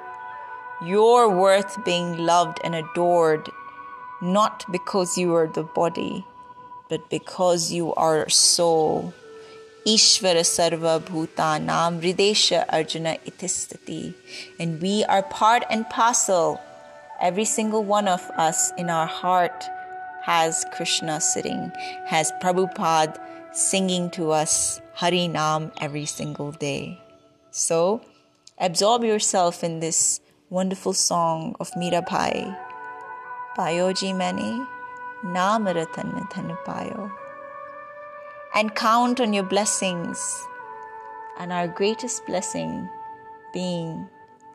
You're worth being loved and adored, not because you are the body, but because you are soul. Ishvara Sarva Bhutanam Ridesha Arjuna Itistati. And we are part and parcel. Every single one of us in our heart has Krishna sitting, has Prabhupada singing to us Hari Nam every single day. So, absorb yourself in this wonderful song of Mirabai. Payo ji mane, naam ratan payo. And count on your blessings. And our greatest blessing being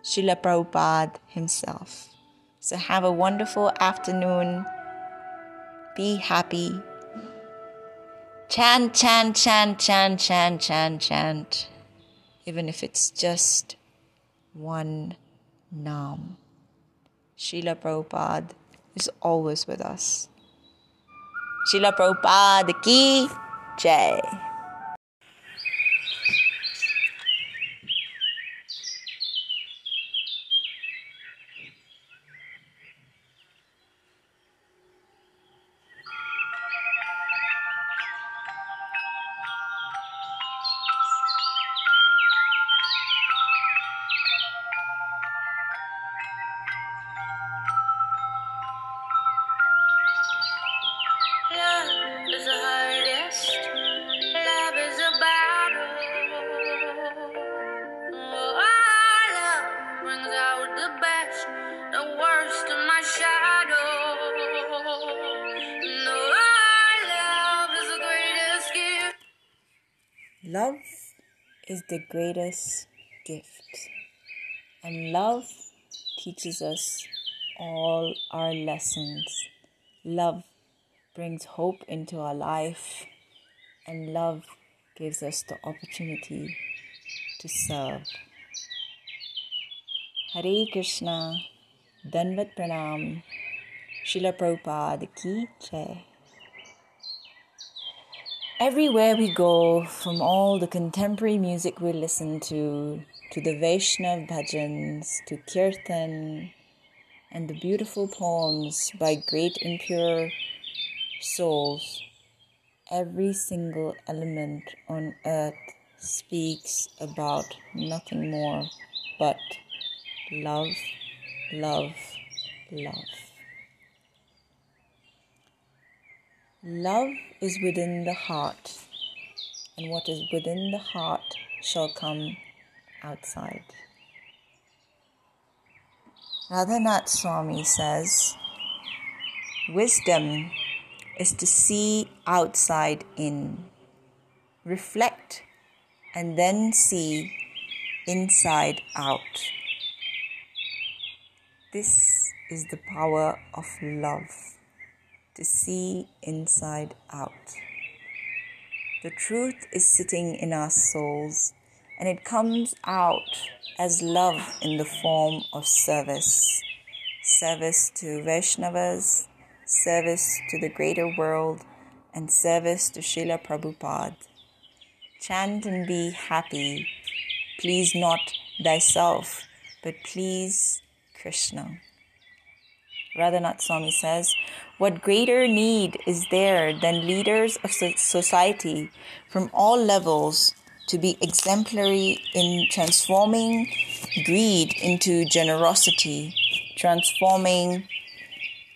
Srila Prabhupada himself. So have a wonderful afternoon. Be happy. Chant, chant, chant, chant, chant, chant, chant. Even if it's just one Nam. Srila Prabhupada is always with us. Srila Prabhupada ki Jai. Is the greatest gift, and love teaches us all our lessons. Love brings hope into our life, and love gives us the opportunity to serve. Hare Krishna, Danvat Pranam, Srila Prabhupada Ki Jai. Everywhere we go, from all the contemporary music we listen to, to the Vaishnav bhajans, to kirtan, and the beautiful poems by great and pure souls, every single element on earth speaks about nothing more but love, love, love. Love is within the heart, and what is within the heart shall come outside. Radhanath Swami says, Wisdom is to see outside in, reflect, and then see inside out. This is the power of love to see inside out. The truth is sitting in our souls and it comes out as love in the form of service. Service to Vaishnavas, service to the greater world, and service to Srila Prabhupada. Chant and be happy. Please not thyself, but please Krishna. Radhanath Swami says, What greater need is there than leaders of society from all levels to be exemplary in transforming greed into generosity, transforming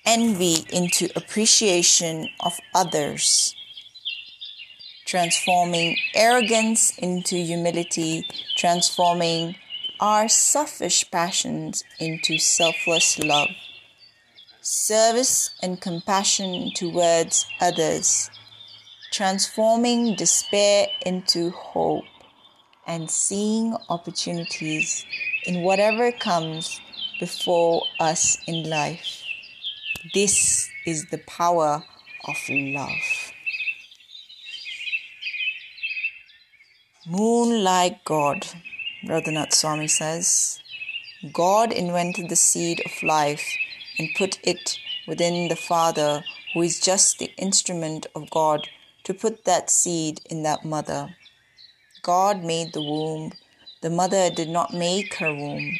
envy into appreciation of others, transforming arrogance into humility, transforming our selfish passions into selfless love service and compassion towards others, transforming despair into hope, and seeing opportunities in whatever comes before us in life. This is the power of love. Moon like God, Radhanath Swami says. God invented the seed of life and put it within the Father, who is just the instrument of God to put that seed in that mother. God made the womb. The mother did not make her womb.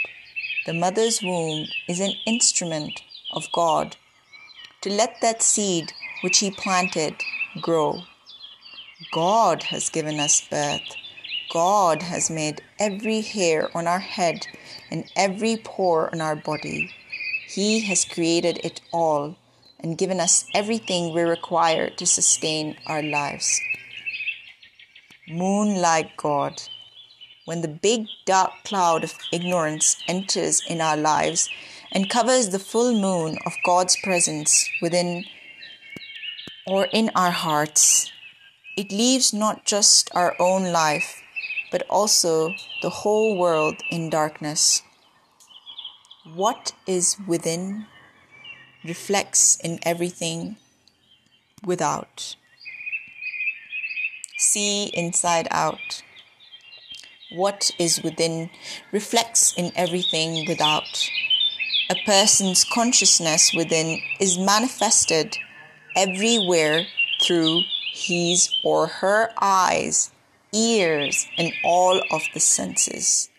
The mother's womb is an instrument of God to let that seed which He planted grow. God has given us birth. God has made every hair on our head and every pore on our body. He has created it all and given us everything we require to sustain our lives. Moon like God. When the big dark cloud of ignorance enters in our lives and covers the full moon of God's presence within or in our hearts, It leaves not just our own life, but also the whole world in darkness. What is within reflects in everything without. See inside out. What is within reflects in everything without. A person's consciousness within is manifested everywhere through his or her eyes, ears, and all of the senses.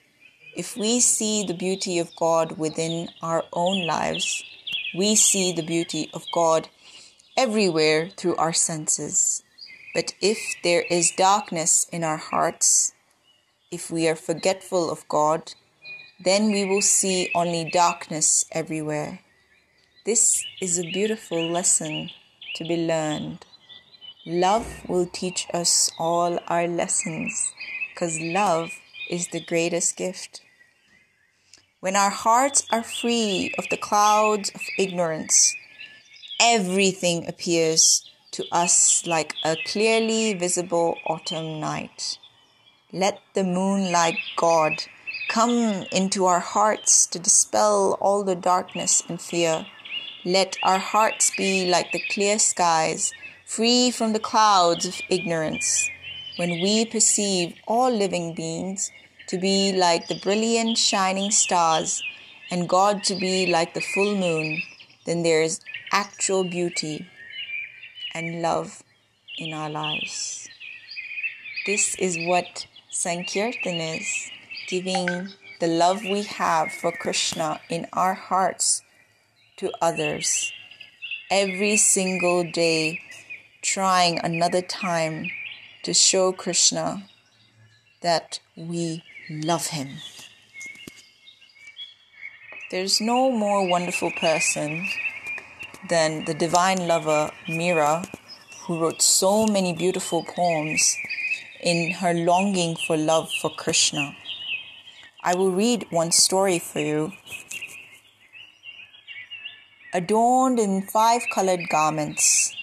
If we see the beauty of God within our own lives, we see the beauty of God everywhere through our senses. But if there is darkness in our hearts, if we are forgetful of God, then we will see only darkness everywhere. This is a beautiful lesson to be learned. Love will teach us all our lessons because love is the greatest gift. When our hearts are free of the clouds of ignorance, everything appears to us like a clearly visible autumn night. Let the moonlight God come into our hearts to dispel all the darkness and fear. Let our hearts be like the clear skies, free from the clouds of ignorance. When we perceive all living beings, to be like the brilliant shining stars and God to be like the full moon, then there is actual beauty and love in our lives. This is what Sankirtan is giving the love we have for Krishna in our hearts to others. Every single day, trying another time to show Krishna that we love him. There's no more wonderful person than the divine lover Mira, who wrote so many beautiful poems in her longing for love for Krishna. I will read one story for you. Adorned in five colored garments,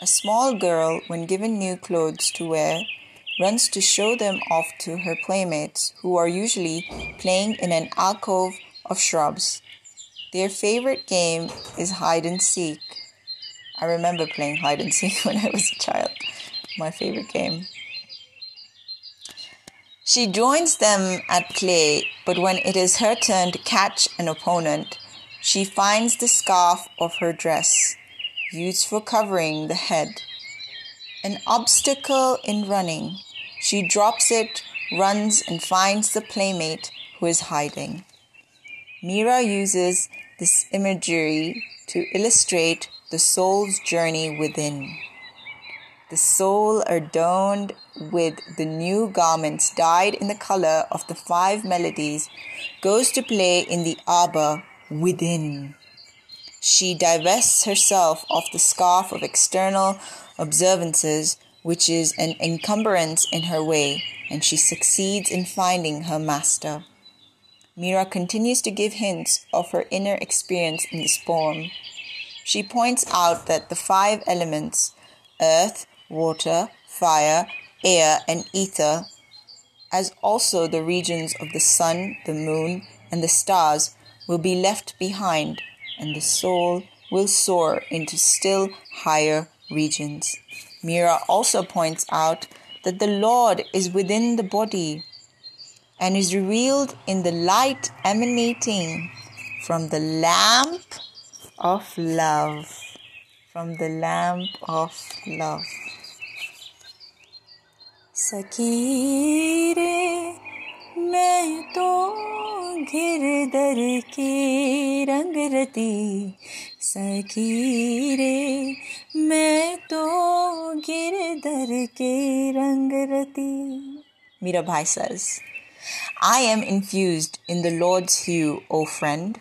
a small girl, when given new clothes to wear, runs to show them off to her playmates, who are usually playing in an alcove of shrubs. Their favorite game is hide and seek. I remember playing hide and seek when I was a child. My favorite game. She joins them at play, but when it is her turn to catch an opponent, she finds the scarf of her dress, used for covering the head, an obstacle in running. She drops it, runs, and finds the playmate who is hiding. Mira uses this imagery to illustrate the soul's journey within. The soul adorned with the new garments dyed in the color of the five melodies goes to play in the arbor within. She divests herself of the scarf of external observances which is an encumbrance in her way, and she succeeds in finding her master. Mira continues to give hints of her inner experience in this poem. She points out that the five elements earth, water, fire, air, and ether, as also the regions of the sun, the moon, and the stars, will be left behind, and the soul will soar into still higher regions. Mira also points out that the Lord is within the body and is revealed in the light emanating from the lamp of love. From the lamp of love. सखी रे मैं तो गिरधर की रंग रती सखी रे मैं तो गिरधर के रंगरती Mira Bai says, I am infused in the Lord's hue, O friend.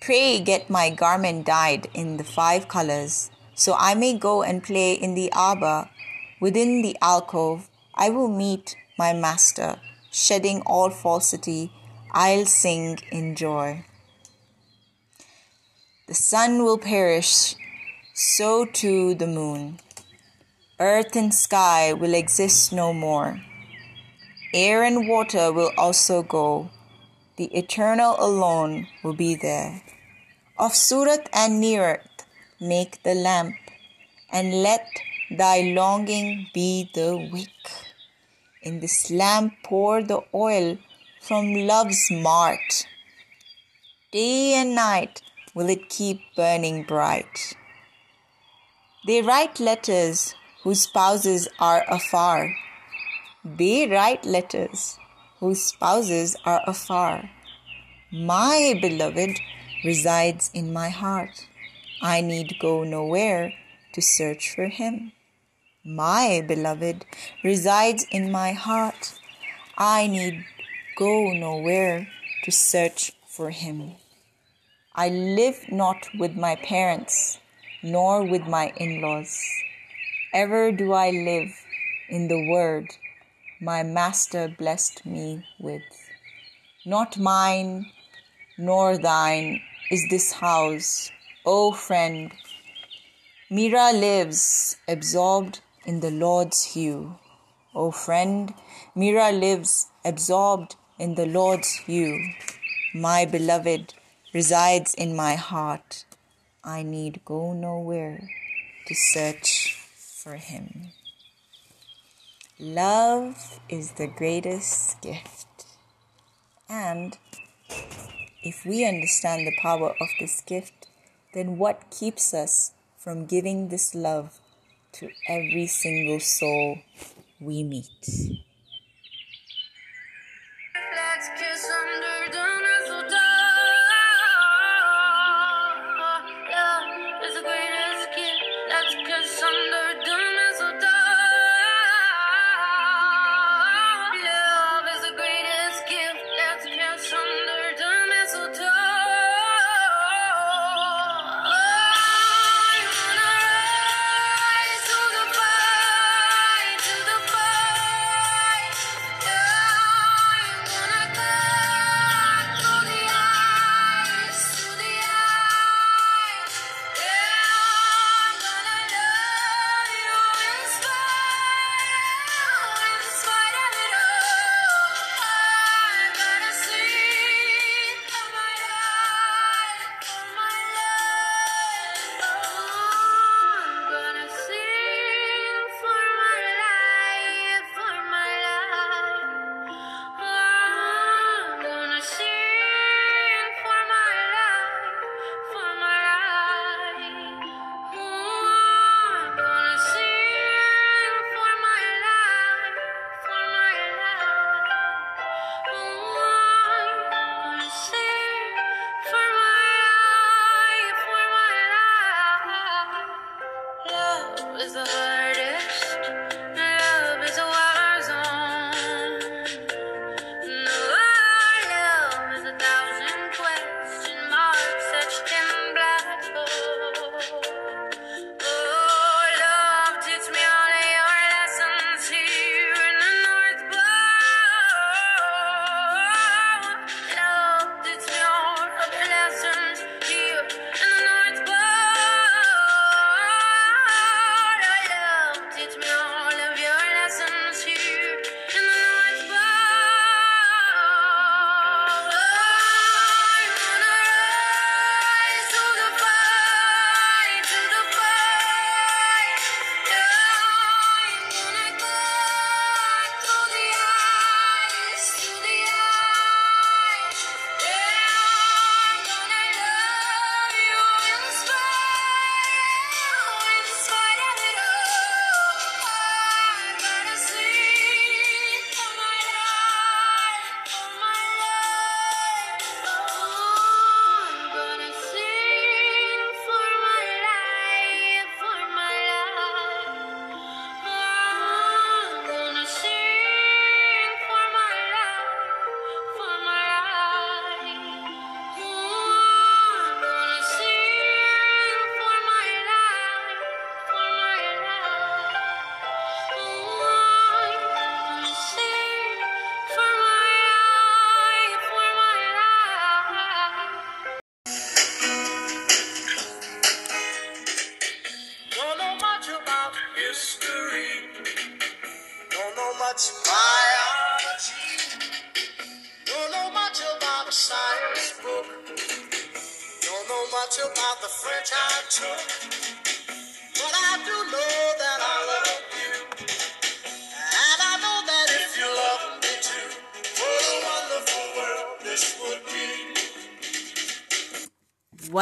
Pray get my garment dyed in the five colors, so I may go and play in the arbor. Within the alcove, I will meet my master, shedding all falsity. I'll sing in joy. The sun will perish so too the moon. Earth and sky will exist no more. Air and water will also go. The Eternal alone will be there. Of Surat and Neerat make the lamp, and let thy longing be the wick. In this lamp pour the oil from love's mart. Day and night will it keep burning bright. They write letters whose spouses are afar. They write letters whose spouses are afar. My beloved resides in my heart. I need go nowhere to search for him. My beloved resides in my heart. I need go nowhere to search for him. I live not with my parents, nor with my in laws. Ever do I live in the word my master blessed me with. Not mine, nor thine is this house, O friend. Mira lives absorbed in the Lord's hue. O friend, Mira lives absorbed in the Lord's hue. My beloved resides in my heart. I need go nowhere to search for him. Love is the greatest gift. And if we understand the power of this gift, then what keeps us from giving this love to every single soul we meet?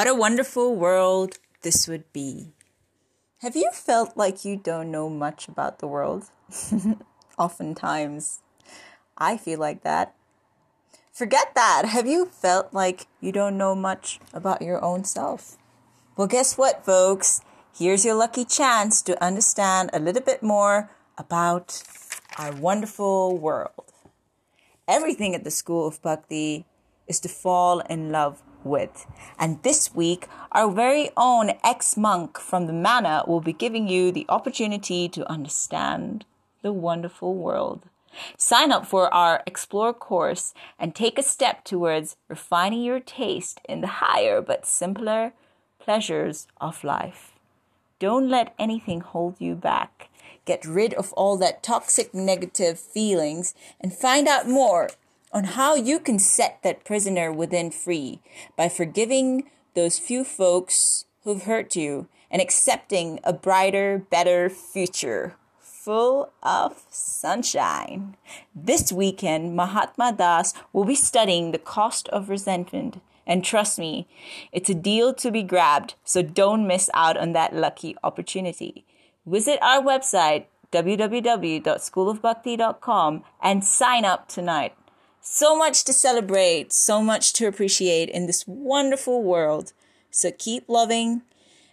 What a wonderful world this would be. Have you felt like you don't know much about the world? Oftentimes, I feel like that. Forget that. Have you felt like you don't know much about your own self? Well, guess what, folks? Here's your lucky chance to understand a little bit more about our wonderful world. Everything at the School of Bhakti is to fall in love with. And this week, our very own ex monk from the manor will be giving you the opportunity to understand the wonderful world. Sign up for our Explore course and take a step towards refining your taste in the higher but simpler pleasures of life. Don't let anything hold you back. Get rid of all that toxic negative feelings and find out more on how you can set that prisoner within free by forgiving those few folks who've hurt you and accepting a brighter, better future full of sunshine. This weekend, Mahatma Das will be studying the cost of resentment. And trust me, it's a deal to be grabbed, so don't miss out on that lucky opportunity. Visit our website, www.schoolofbhakti.com, and sign up tonight. So much to celebrate, so much to appreciate in this wonderful world. So keep loving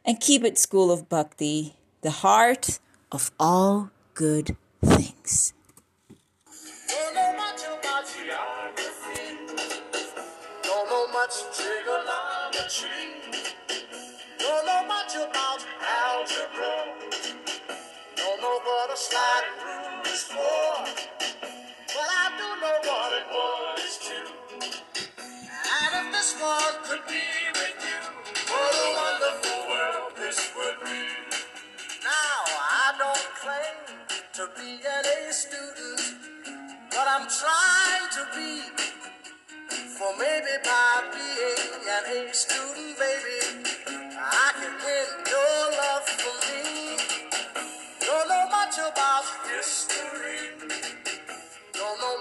and keep it School of Bhakti, the heart of all good things. Don't know what a sliding rule is for. Know what it was too. And if this one could be with you, what a wonderful world this would be. Now I don't claim to be an A student, but I'm trying to be. For maybe by being an A student, baby,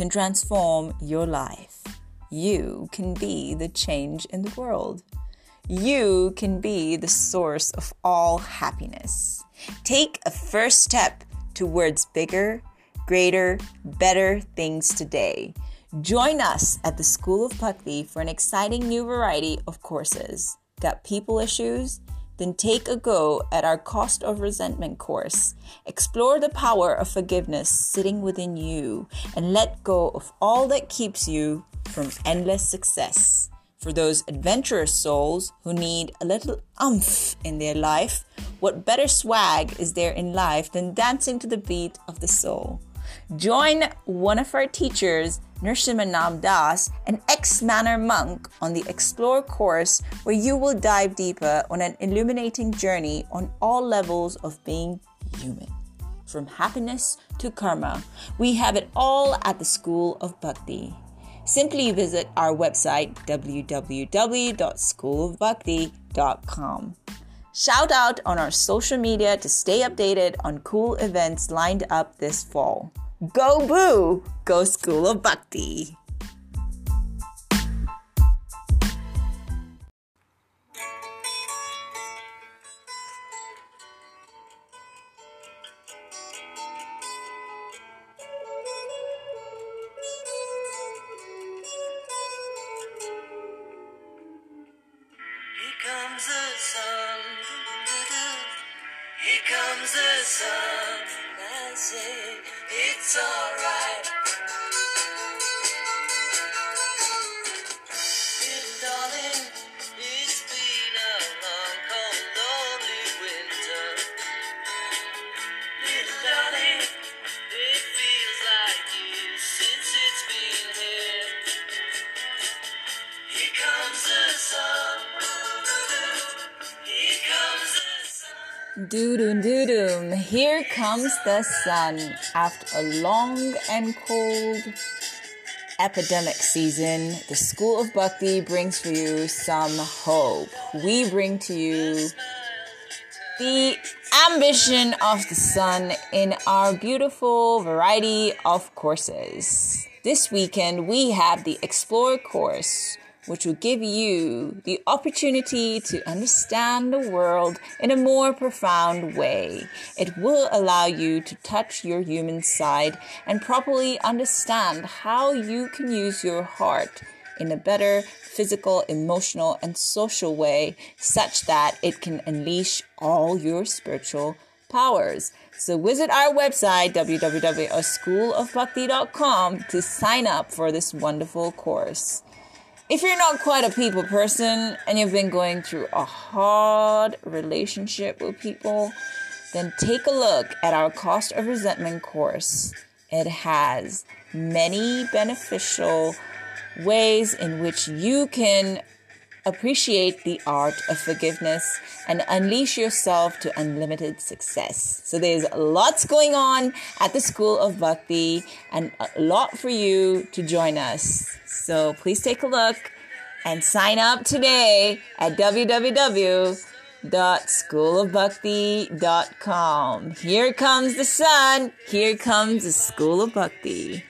can transform your life. You can be the change in the world. You can be the source of all happiness. Take a first step towards bigger, greater, better things today. Join us at the School of Bhakti for an exciting new variety of courses. Got people issues? Then take a go at our Cost of Resentment course. Explore the power of forgiveness sitting within you and let go of all that keeps you from endless success. For those adventurous souls who need a little umph in their life, what better swag is there in life than dancing to the beat of the soul? Join one of our teachers, Nrsimhanam Das, an ex manor monk, on the Explore course where you will dive deeper on an illuminating journey on all levels of being human. From happiness to karma, we have it all at the School of Bhakti. Simply visit our website www.schoolofbhakti.com. Shout out on our social media to stay updated on cool events lined up this fall. Go Boo! Go School of Bhakti! The sun. After a long and cold epidemic season, the School of Bhakti brings for you some hope. We bring to you the ambition of the sun in our beautiful variety of courses. This weekend, we have the Explore course, which will give you the opportunity to understand the world in a more profound way. It will allow you to touch your human side and properly understand how you can use your heart in a better physical, emotional, and social way such that it can unleash all your spiritual powers. So visit our website www.schoolofbhakti.com to sign up for this wonderful course. If you're not quite a people person and you've been going through a hard relationship with people, then take a look at our cost of resentment course. It has many beneficial ways in which you can appreciate the art of forgiveness and unleash yourself to unlimited success. So there's lots going on at the School of Bhakti and a lot for you to join us. So please take a look and sign up today at www.schoolofbhakti.com. Here comes the sun. Here comes the School of Bhakti.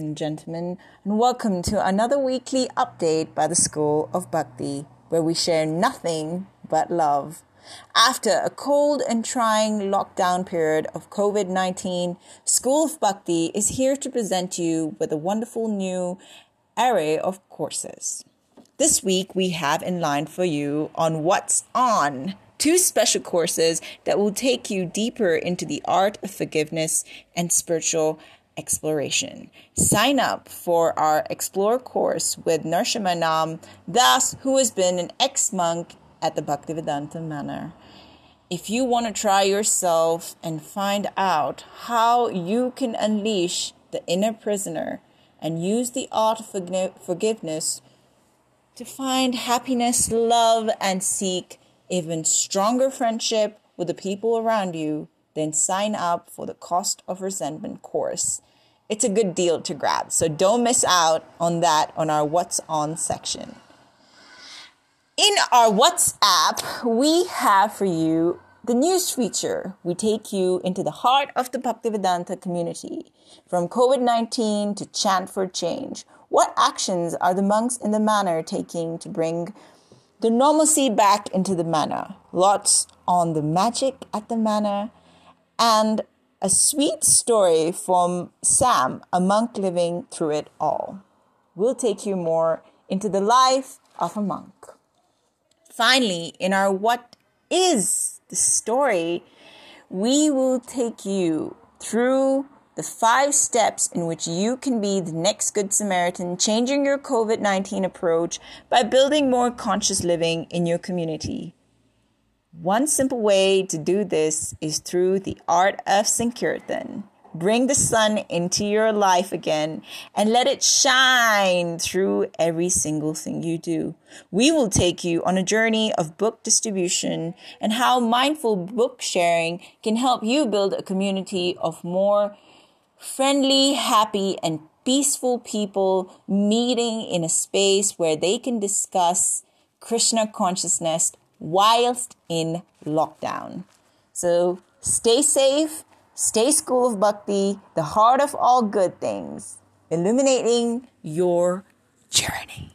And gentlemen, and welcome to another weekly update by the School of Bhakti, where we share nothing but love. After a cold and trying lockdown period of COVID 19, School of Bhakti is here to present you with a wonderful new array of courses. This week, we have in line for you on What's On two special courses that will take you deeper into the art of forgiveness and spiritual exploration. Sign up for our Explore course with Narshamanam Das, who has been an ex monk at the Bhaktivedanta Manor. If you want to try yourself and find out how you can unleash the inner prisoner and use the art of forgiveness to find happiness, love, and seek even stronger friendship with the people around you, then sign up for the Cost of Resentment course. It's a good deal to grab, so don't miss out on that on our What's On section. In our WhatsApp, we have for you the news feature. We take you into the heart of the Bhaktivedanta community, from COVID 19 to chant for change. What actions are the monks in the manor taking to bring the normalcy back into the manor? Lots on the magic at the manor and a sweet story from Sam, a monk living through it all. We'll take you more into the life of a monk. Finally, in our What is the Story, we will take you through the five steps in which you can be the next Good Samaritan, changing your COVID 19 approach by building more conscious living in your community. One simple way to do this is through the art of Sankirtan. Bring the sun into your life again and let it shine through every single thing you do. We will take you on a journey of book distribution and how mindful book sharing can help you build a community of more friendly, happy, and peaceful people meeting in a space where they can discuss Krishna consciousness whilst in lockdown. So stay safe Stay School of Bhakti, the heart of all good things, illuminating your journey.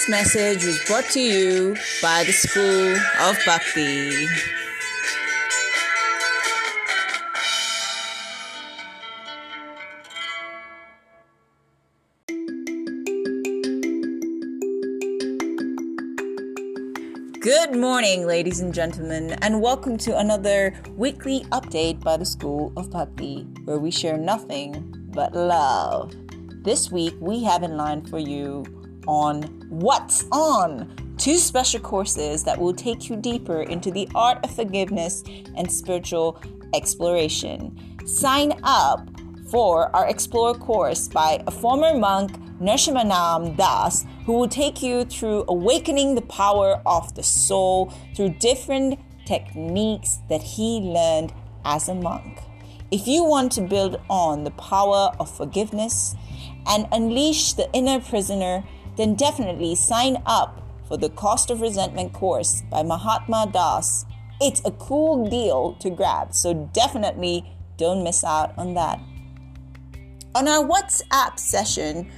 This message was brought to you by the School of Bhakti. Good morning, ladies and gentlemen, and welcome to another weekly update by the School of Bhakti, where we share nothing but love. This week, we have in line for you on What's On, two special courses that will take you deeper into the art of forgiveness and spiritual exploration. Sign up for our Explore course by a former monk, Narshimanam Das, who will take you through awakening the power of the soul through different techniques that he learned as a monk. If you want to build on the power of forgiveness and unleash the inner prisoner, then definitely sign up for the Cost of Resentment course by Mahatma Das. It's a cool deal to grab, so definitely don't miss out on that. On our WhatsApp session,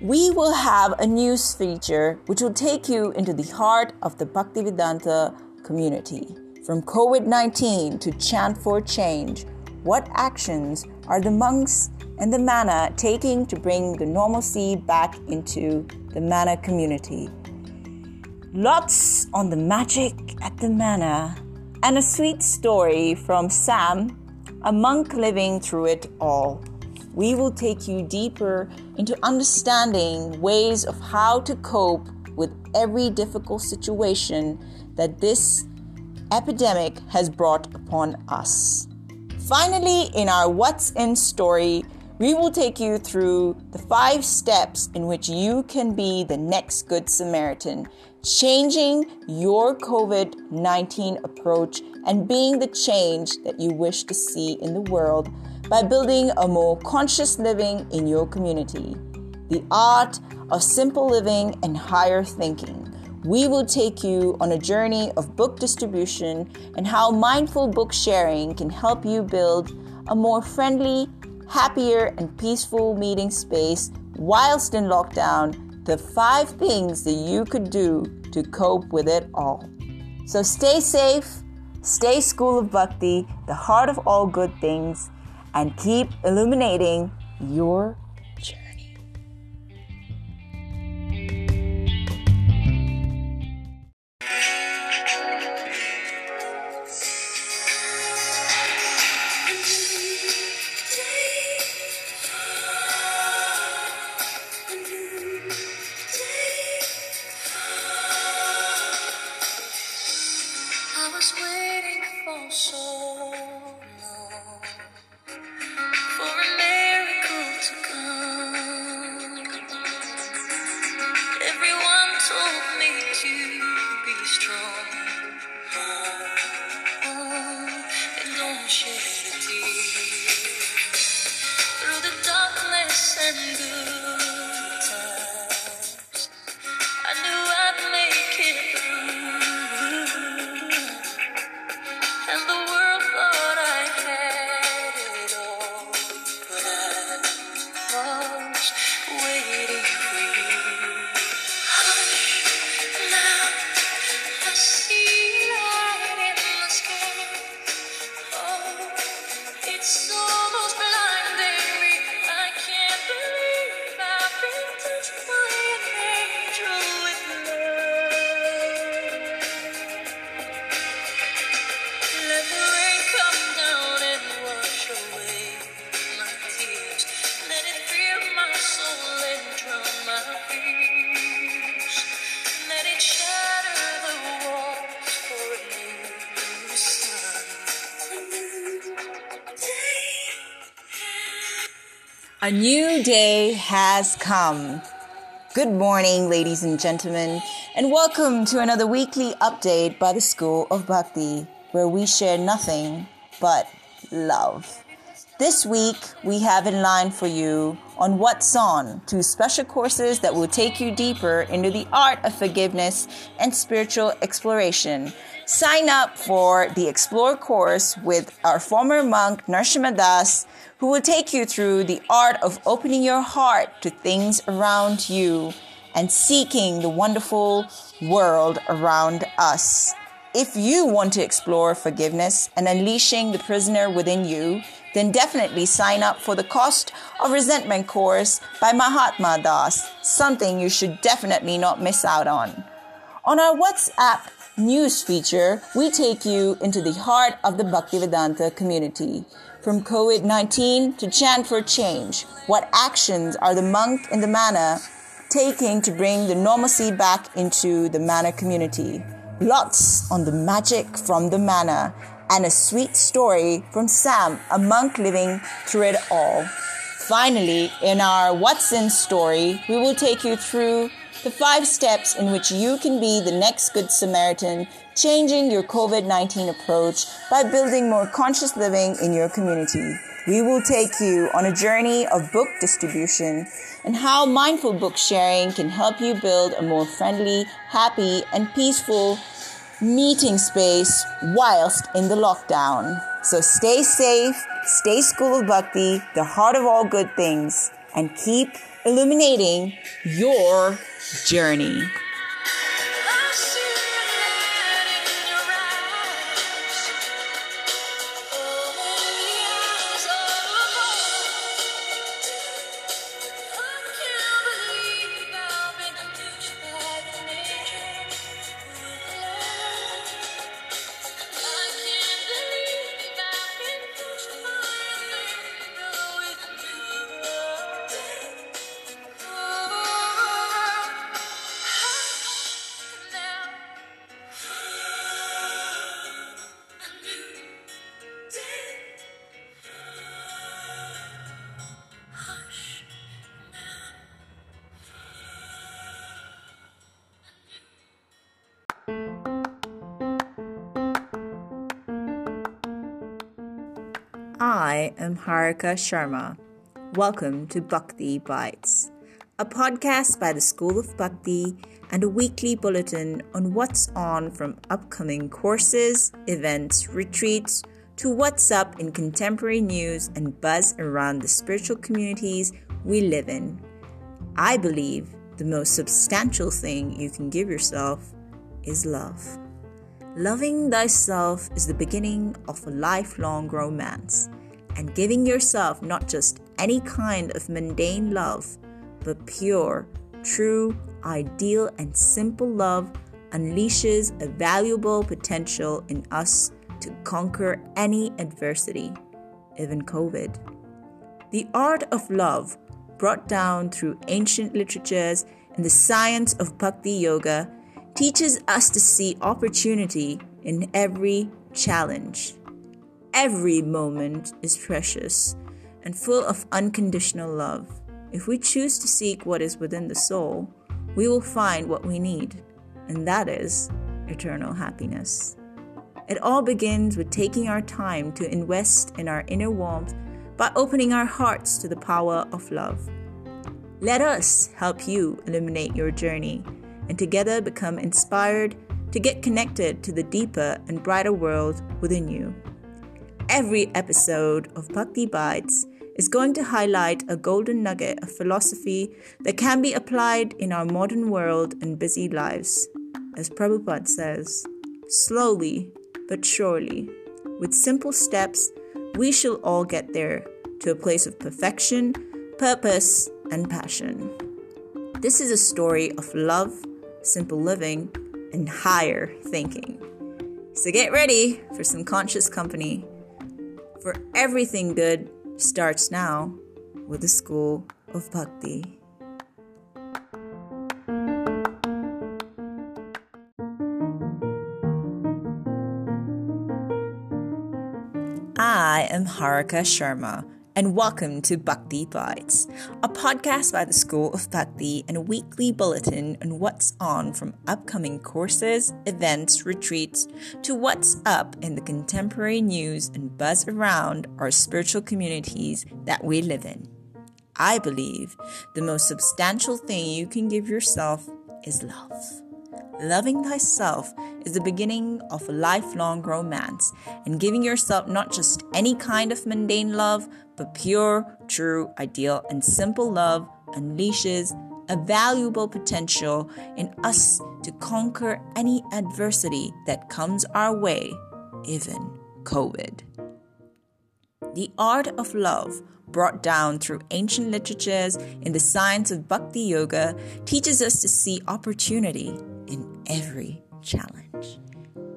we will have a news feature which will take you into the heart of the Bhaktivedanta community. From COVID 19 to chant for change, what actions are the monks and the manor taking to bring the normalcy back into the manor community? Lots on the magic at the manor, and a sweet story from Sam, a monk living through it all. We will take you deeper into understanding ways of how to cope with every difficult situation that this epidemic has brought upon us. Finally, in our What's in story, we will take you through the five steps in which you can be the next Good Samaritan, changing your COVID 19 approach and being the change that you wish to see in the world by building a more conscious living in your community. The art of simple living and higher thinking. We will take you on a journey of book distribution and how mindful book sharing can help you build a more friendly, happier, and peaceful meeting space whilst in lockdown. The five things that you could do to cope with it all. So stay safe, stay School of Bhakti, the heart of all good things, and keep illuminating your come. Good morning, ladies and gentlemen, and welcome to another weekly update by the School of Bhakti, where we share nothing but love. This week, we have in line for you on What's On, two special courses that will take you deeper into the art of forgiveness and spiritual exploration. Sign up for the Explore course with our former monk Narshima Das, who will take you through the art of opening your heart to things around you and seeking the wonderful world around us. If you want to explore forgiveness and unleashing the prisoner within you, then definitely sign up for the Cost of Resentment course by Mahatma Das, something you should definitely not miss out on. On our WhatsApp news feature, we take you into the heart of the Bhaktivedanta community. From COVID 19 to chant for change, what actions are the monk and the manor taking to bring the normalcy back into the manor community? Lots on the magic from the manor, and a sweet story from Sam, a monk living through it all. Finally, in our What's in story, we will take you through the five steps in which you can be the next Good Samaritan, changing your COVID 19 approach by building more conscious living in your community. We will take you on a journey of book distribution and how mindful book sharing can help you build a more friendly, happy, and peaceful meeting space whilst in the lockdown. So stay safe, stay School of Bhakti, the heart of all good things, and keep illuminating your journey. Harika Sharma. Welcome to Bhakti Bites, a podcast by the School of Bhakti and a weekly bulletin on what's on from upcoming courses, events, retreats, to what's up in contemporary news and buzz around the spiritual communities we live in. I believe the most substantial thing you can give yourself is love. Loving thyself is the beginning of a lifelong romance, and giving yourself not just any kind of mundane love, but pure, true, ideal, and simple love unleashes a valuable potential in us to conquer any adversity, even COVID. The art of love, brought down through ancient literatures and the science of Bhakti Yoga, teaches us to see opportunity in every challenge. Every moment is precious and full of unconditional love. If we choose to seek what is within the soul, we will find what we need, and that is eternal happiness. It all begins with taking our time to invest in our inner warmth by opening our hearts to the power of love. Let us help you illuminate your journey and together become inspired to get connected to the deeper and brighter world within you. Every episode of Bhakti Bites is going to highlight a golden nugget of philosophy that can be applied in our modern world and busy lives. As Prabhupada says, slowly but surely, with simple steps, we shall all get there to a place of perfection, purpose, and passion. This is a story of love, simple living, and higher thinking. So get ready for some conscious company. For everything good starts now with the School of Bhakti. I am Harika Sharma, and welcome to Bhakti Bites, a podcast by the School of Bhakti and a weekly bulletin on what's on from upcoming courses, events, retreats, to what's up in the contemporary news and buzz around our spiritual communities that we live in. I believe the most substantial thing you can give yourself is love. Loving thyself is the beginning of a lifelong romance, and giving yourself not just any kind of mundane love, but pure, true, ideal, and simple love unleashes a valuable potential in us to conquer any adversity that comes our way, even COVID. The art of love brought down through ancient literatures in the science of bhakti yoga teaches us to see opportunity every challenge.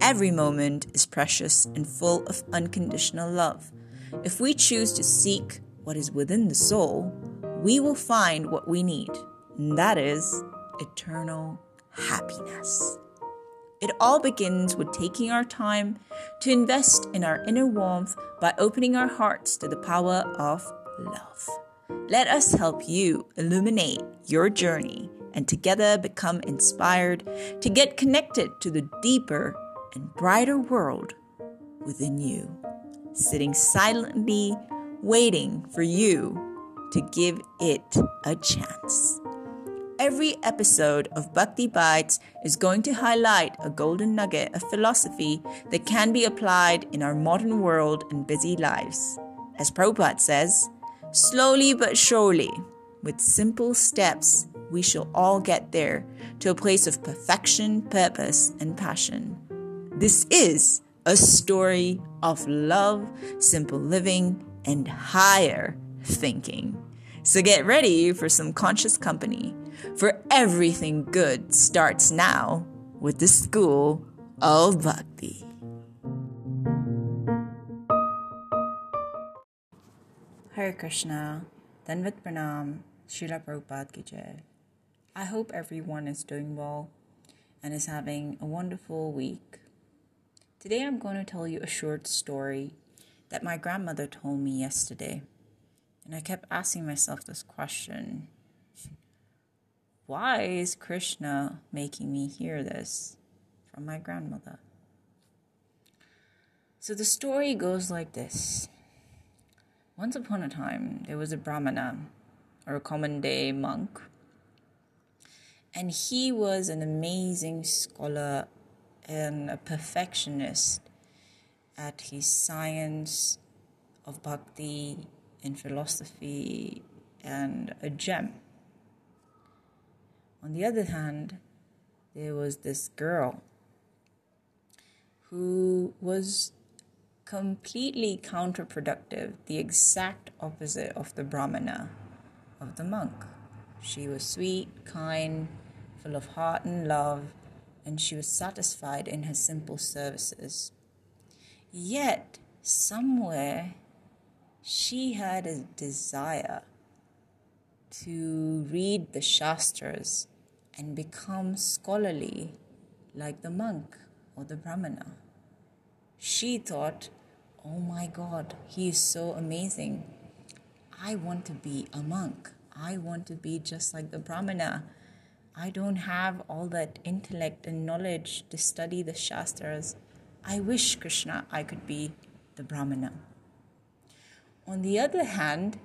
Every moment is precious and full of unconditional love. If we choose to seek what is within the soul, we will find what we need, and that is eternal happiness. It all begins with taking our time to invest in our inner warmth by opening our hearts to the power of love. Let us help you illuminate your journey and together become inspired to get connected to the deeper and brighter world within you, sitting silently, waiting for you to give it a chance. Every episode of Bhakti Bites is going to highlight a golden nugget of philosophy that can be applied in our modern world and busy lives. As Prabhupada says, slowly but surely, with simple steps, we shall all get there to a place of perfection, purpose, and passion. This is a story of love, simple living, and higher thinking. So get ready for some conscious company, for everything good starts now with the School of Bhakti. Hare Krishna, Dandavat Pranam, Srila Prabhupada Ki Jai. I hope everyone is doing well and is having a wonderful week. Today I'm going to tell you a short story that my grandmother told me yesterday. And I kept asking myself this question Why is Krishna making me hear this from my grandmother? So the story goes like this Once upon a time, there was a Brahmana, or a common day monk, and he was an amazing scholar and a perfectionist at his science of bhakti and philosophy and a gem. On the other hand, there was this girl who was completely counterproductive, the exact opposite of the Brahmana, of the monk. She was sweet, kind, full of heart and love, and she was satisfied in her simple services. Yet, somewhere, she had a desire to read the Shastras and become scholarly like the monk or the Brahmana. She thought, oh my God, he is so amazing. I want to be a monk. I want to be just like the Brahmana. I don't have all that intellect and knowledge to study the Shastras. I wish, Krishna, I could be the Brahmana. On the other hand,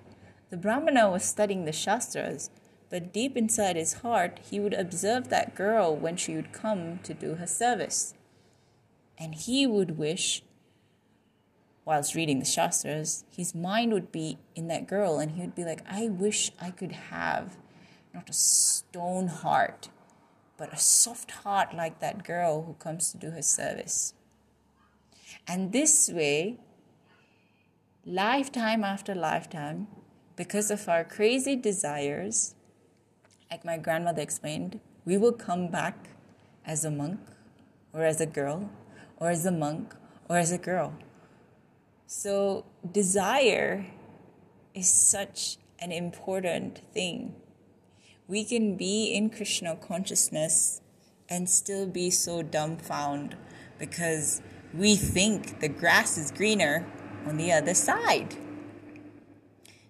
the Brahmana was studying the Shastras, but deep inside his heart, he would observe that girl when she would come to do her service. And he would wish, whilst reading the Shastras, his mind would be in that girl, and he would be like, I wish I could have not a stone heart, but a soft heart like that girl who comes to do her service. And this way, lifetime after lifetime, because of our crazy desires, like my grandmother explained, we will come back as a monk, or as a girl, or as a monk, or as a girl. So, desire is such an important thing. We can be in Krishna consciousness and still be so dumbfounded because we think the grass is greener on the other side.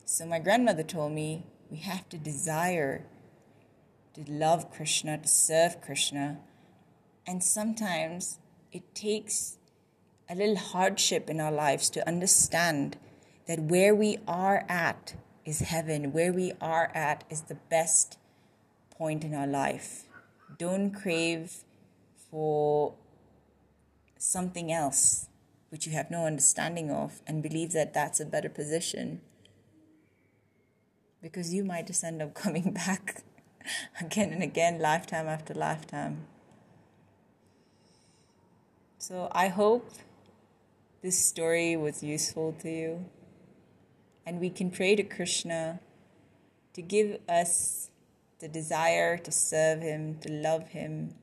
So, my grandmother told me we have to desire to love Krishna, to serve Krishna. And sometimes it takes a little hardship in our lives to understand that where we are at is heaven, where we are at is the best point in our life. Don't crave for something else which you have no understanding of and believe that that's a better position because you might just end up coming back again and again, lifetime after lifetime. So I hope this story was useful to you. And we can pray to Krishna to give us the desire to serve Him, to love Him.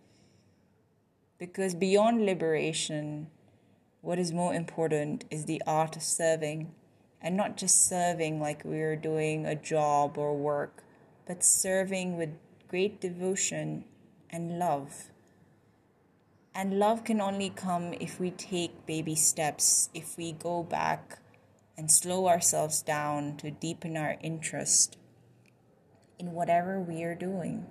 Because beyond liberation, what is more important is the art of serving. And not just serving like we're doing a job or work, but serving with great devotion and love. And love can only come if we take baby steps, if we go back and slow ourselves down to deepen our interest in whatever we are doing.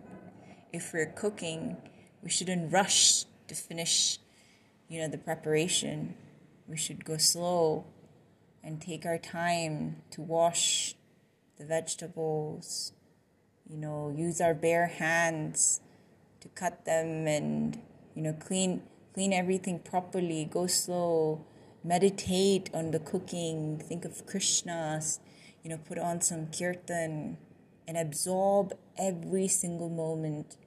If we're cooking, we shouldn't rush to finish, you know, the preparation. We should go slow and take our time to wash the vegetables, you know, use our bare hands to cut them and you know clean clean everything properly go slow meditate on the cooking think of krishnas you know put on some kirtan and absorb every single moment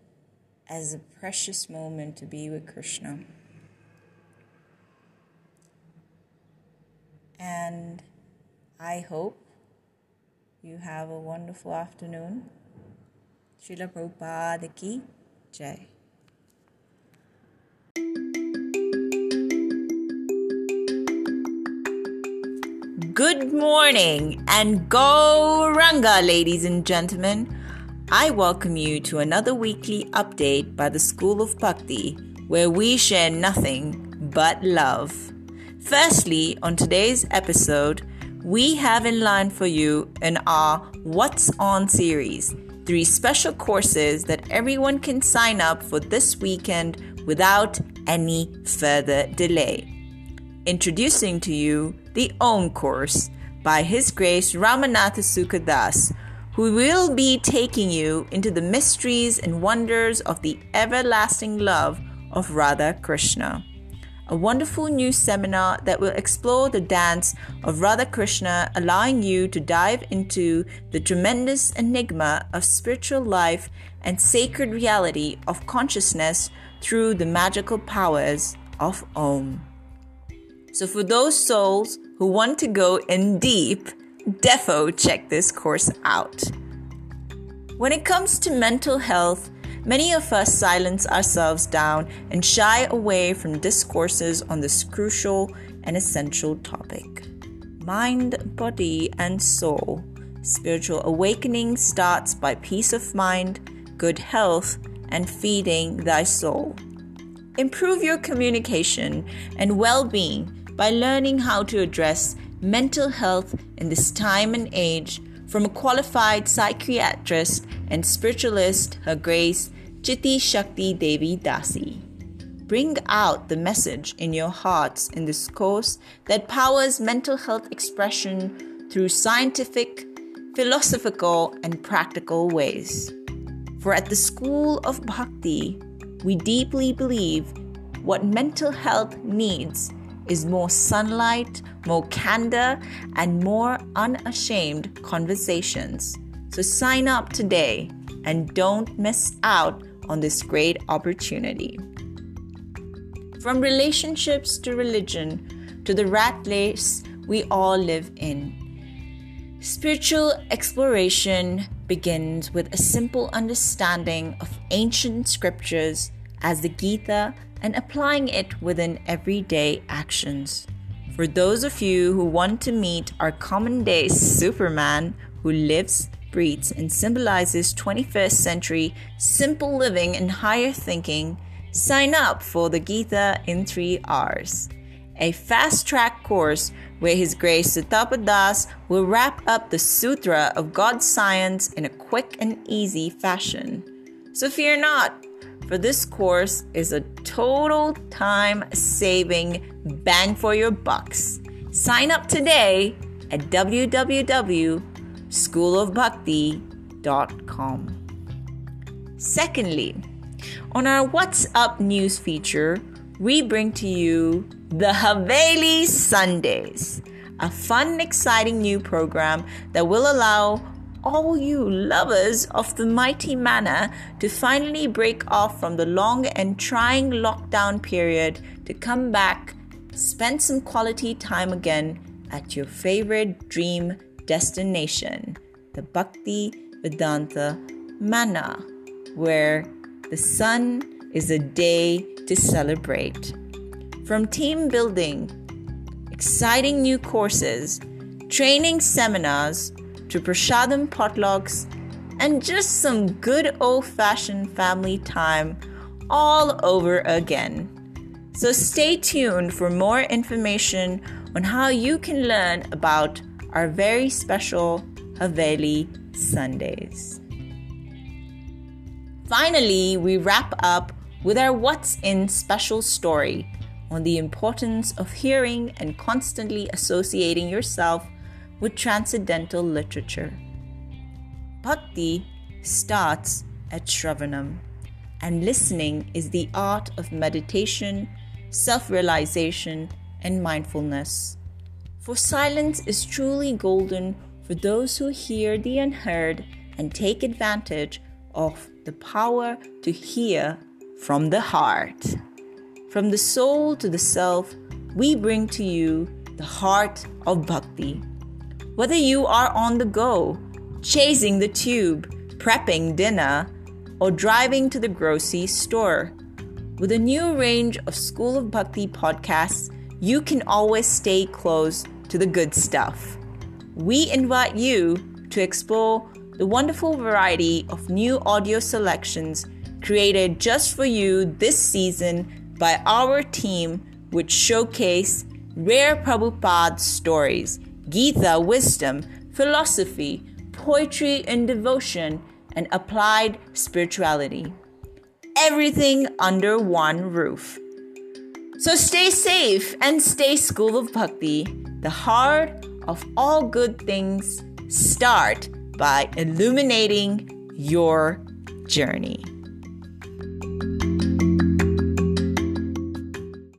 as a precious moment to be with krishna and i hope you have a wonderful afternoon Srila Prabhupada ki jai. Good morning and Gauranga, ladies and gentlemen. I welcome you to another weekly update by the School of Bhakti, where we share nothing but love. Firstly, on today's episode, we have in line for you in our What's On series three special courses that everyone can sign up for this weekend without any further delay. Introducing to you the OM course, by His Grace Ramanatha Sukadas, who will be taking you into the mysteries and wonders of the everlasting love of Radha Krishna. A wonderful new seminar that will explore the dance of Radha Krishna, allowing you to dive into the tremendous enigma of spiritual life and sacred reality of consciousness through the magical powers of Om. So, for those souls who want to go in deep, defo check this course out. When it comes to mental health, many of us silence ourselves down and shy away from discourses on this crucial and essential topic. Mind, body, and soul. Spiritual awakening starts by peace of mind, good health, and feeding thy soul. Improve your communication and well being by learning how to address mental health in this time and age from a qualified psychiatrist and spiritualist, Her Grace Chitti Shakti Devi Dasi. Bring out the message in your hearts in this course that powers mental health expression through scientific, philosophical, and practical ways. For at the School of Bhakti, we deeply believe what mental health needs is more sunlight, more candor, and more unashamed conversations. So sign up today and don't miss out on this great opportunity. From relationships to religion to the rat race we all live in. Spiritual exploration begins with a simple understanding of ancient scriptures as the Gita and applying it within everyday actions. For those of you who want to meet our common day Superman who lives, breathes, and symbolizes 21st century simple living and higher thinking, sign up for the Gita in 3 R's, a fast track course where His Grace Sutapa Das will wrap up the Sutra of God's science in a quick and easy fashion. So fear not, for this course is a total time saving bang for your bucks. Sign up today at www.schoolofbhakti.com. Secondly, on our What's Up news feature, we bring to you the Haveli Sundays, a fun exciting new program that will allow all you lovers of the mighty manor to finally break off from the long and trying lockdown period to come back, spend some quality time again at your favorite dream destination, the Bhakti Vedanta Manna, where the sun is a day to celebrate. From team building, exciting new courses, training seminars, to prashadam potlucks, and just some good old fashioned family time all over again. So stay tuned for more information on how you can learn about our very special Haveli Sundays. Finally, we wrap up with our What's In special story on the importance of hearing and constantly associating yourself with transcendental literature. Bhakti starts at Shravanam, and listening is the art of meditation, self realization, and mindfulness. For silence is truly golden for those who hear the unheard and take advantage of the power to hear from the heart. From the soul to the self, we bring to you the heart of bhakti. Whether you are on the go, chasing the tube, prepping dinner, or driving to the grocery store, with a new range of School of Bhakti podcasts, you can always stay close to the good stuff. We invite you to explore the wonderful variety of new audio selections created just for you this season by our team, which showcase rare Prabhupada stories Gita wisdom, philosophy, poetry and devotion, and applied spirituality. Everything under one roof. So stay safe and stay School of Bhakti, the heart of all good things start by illuminating your journey.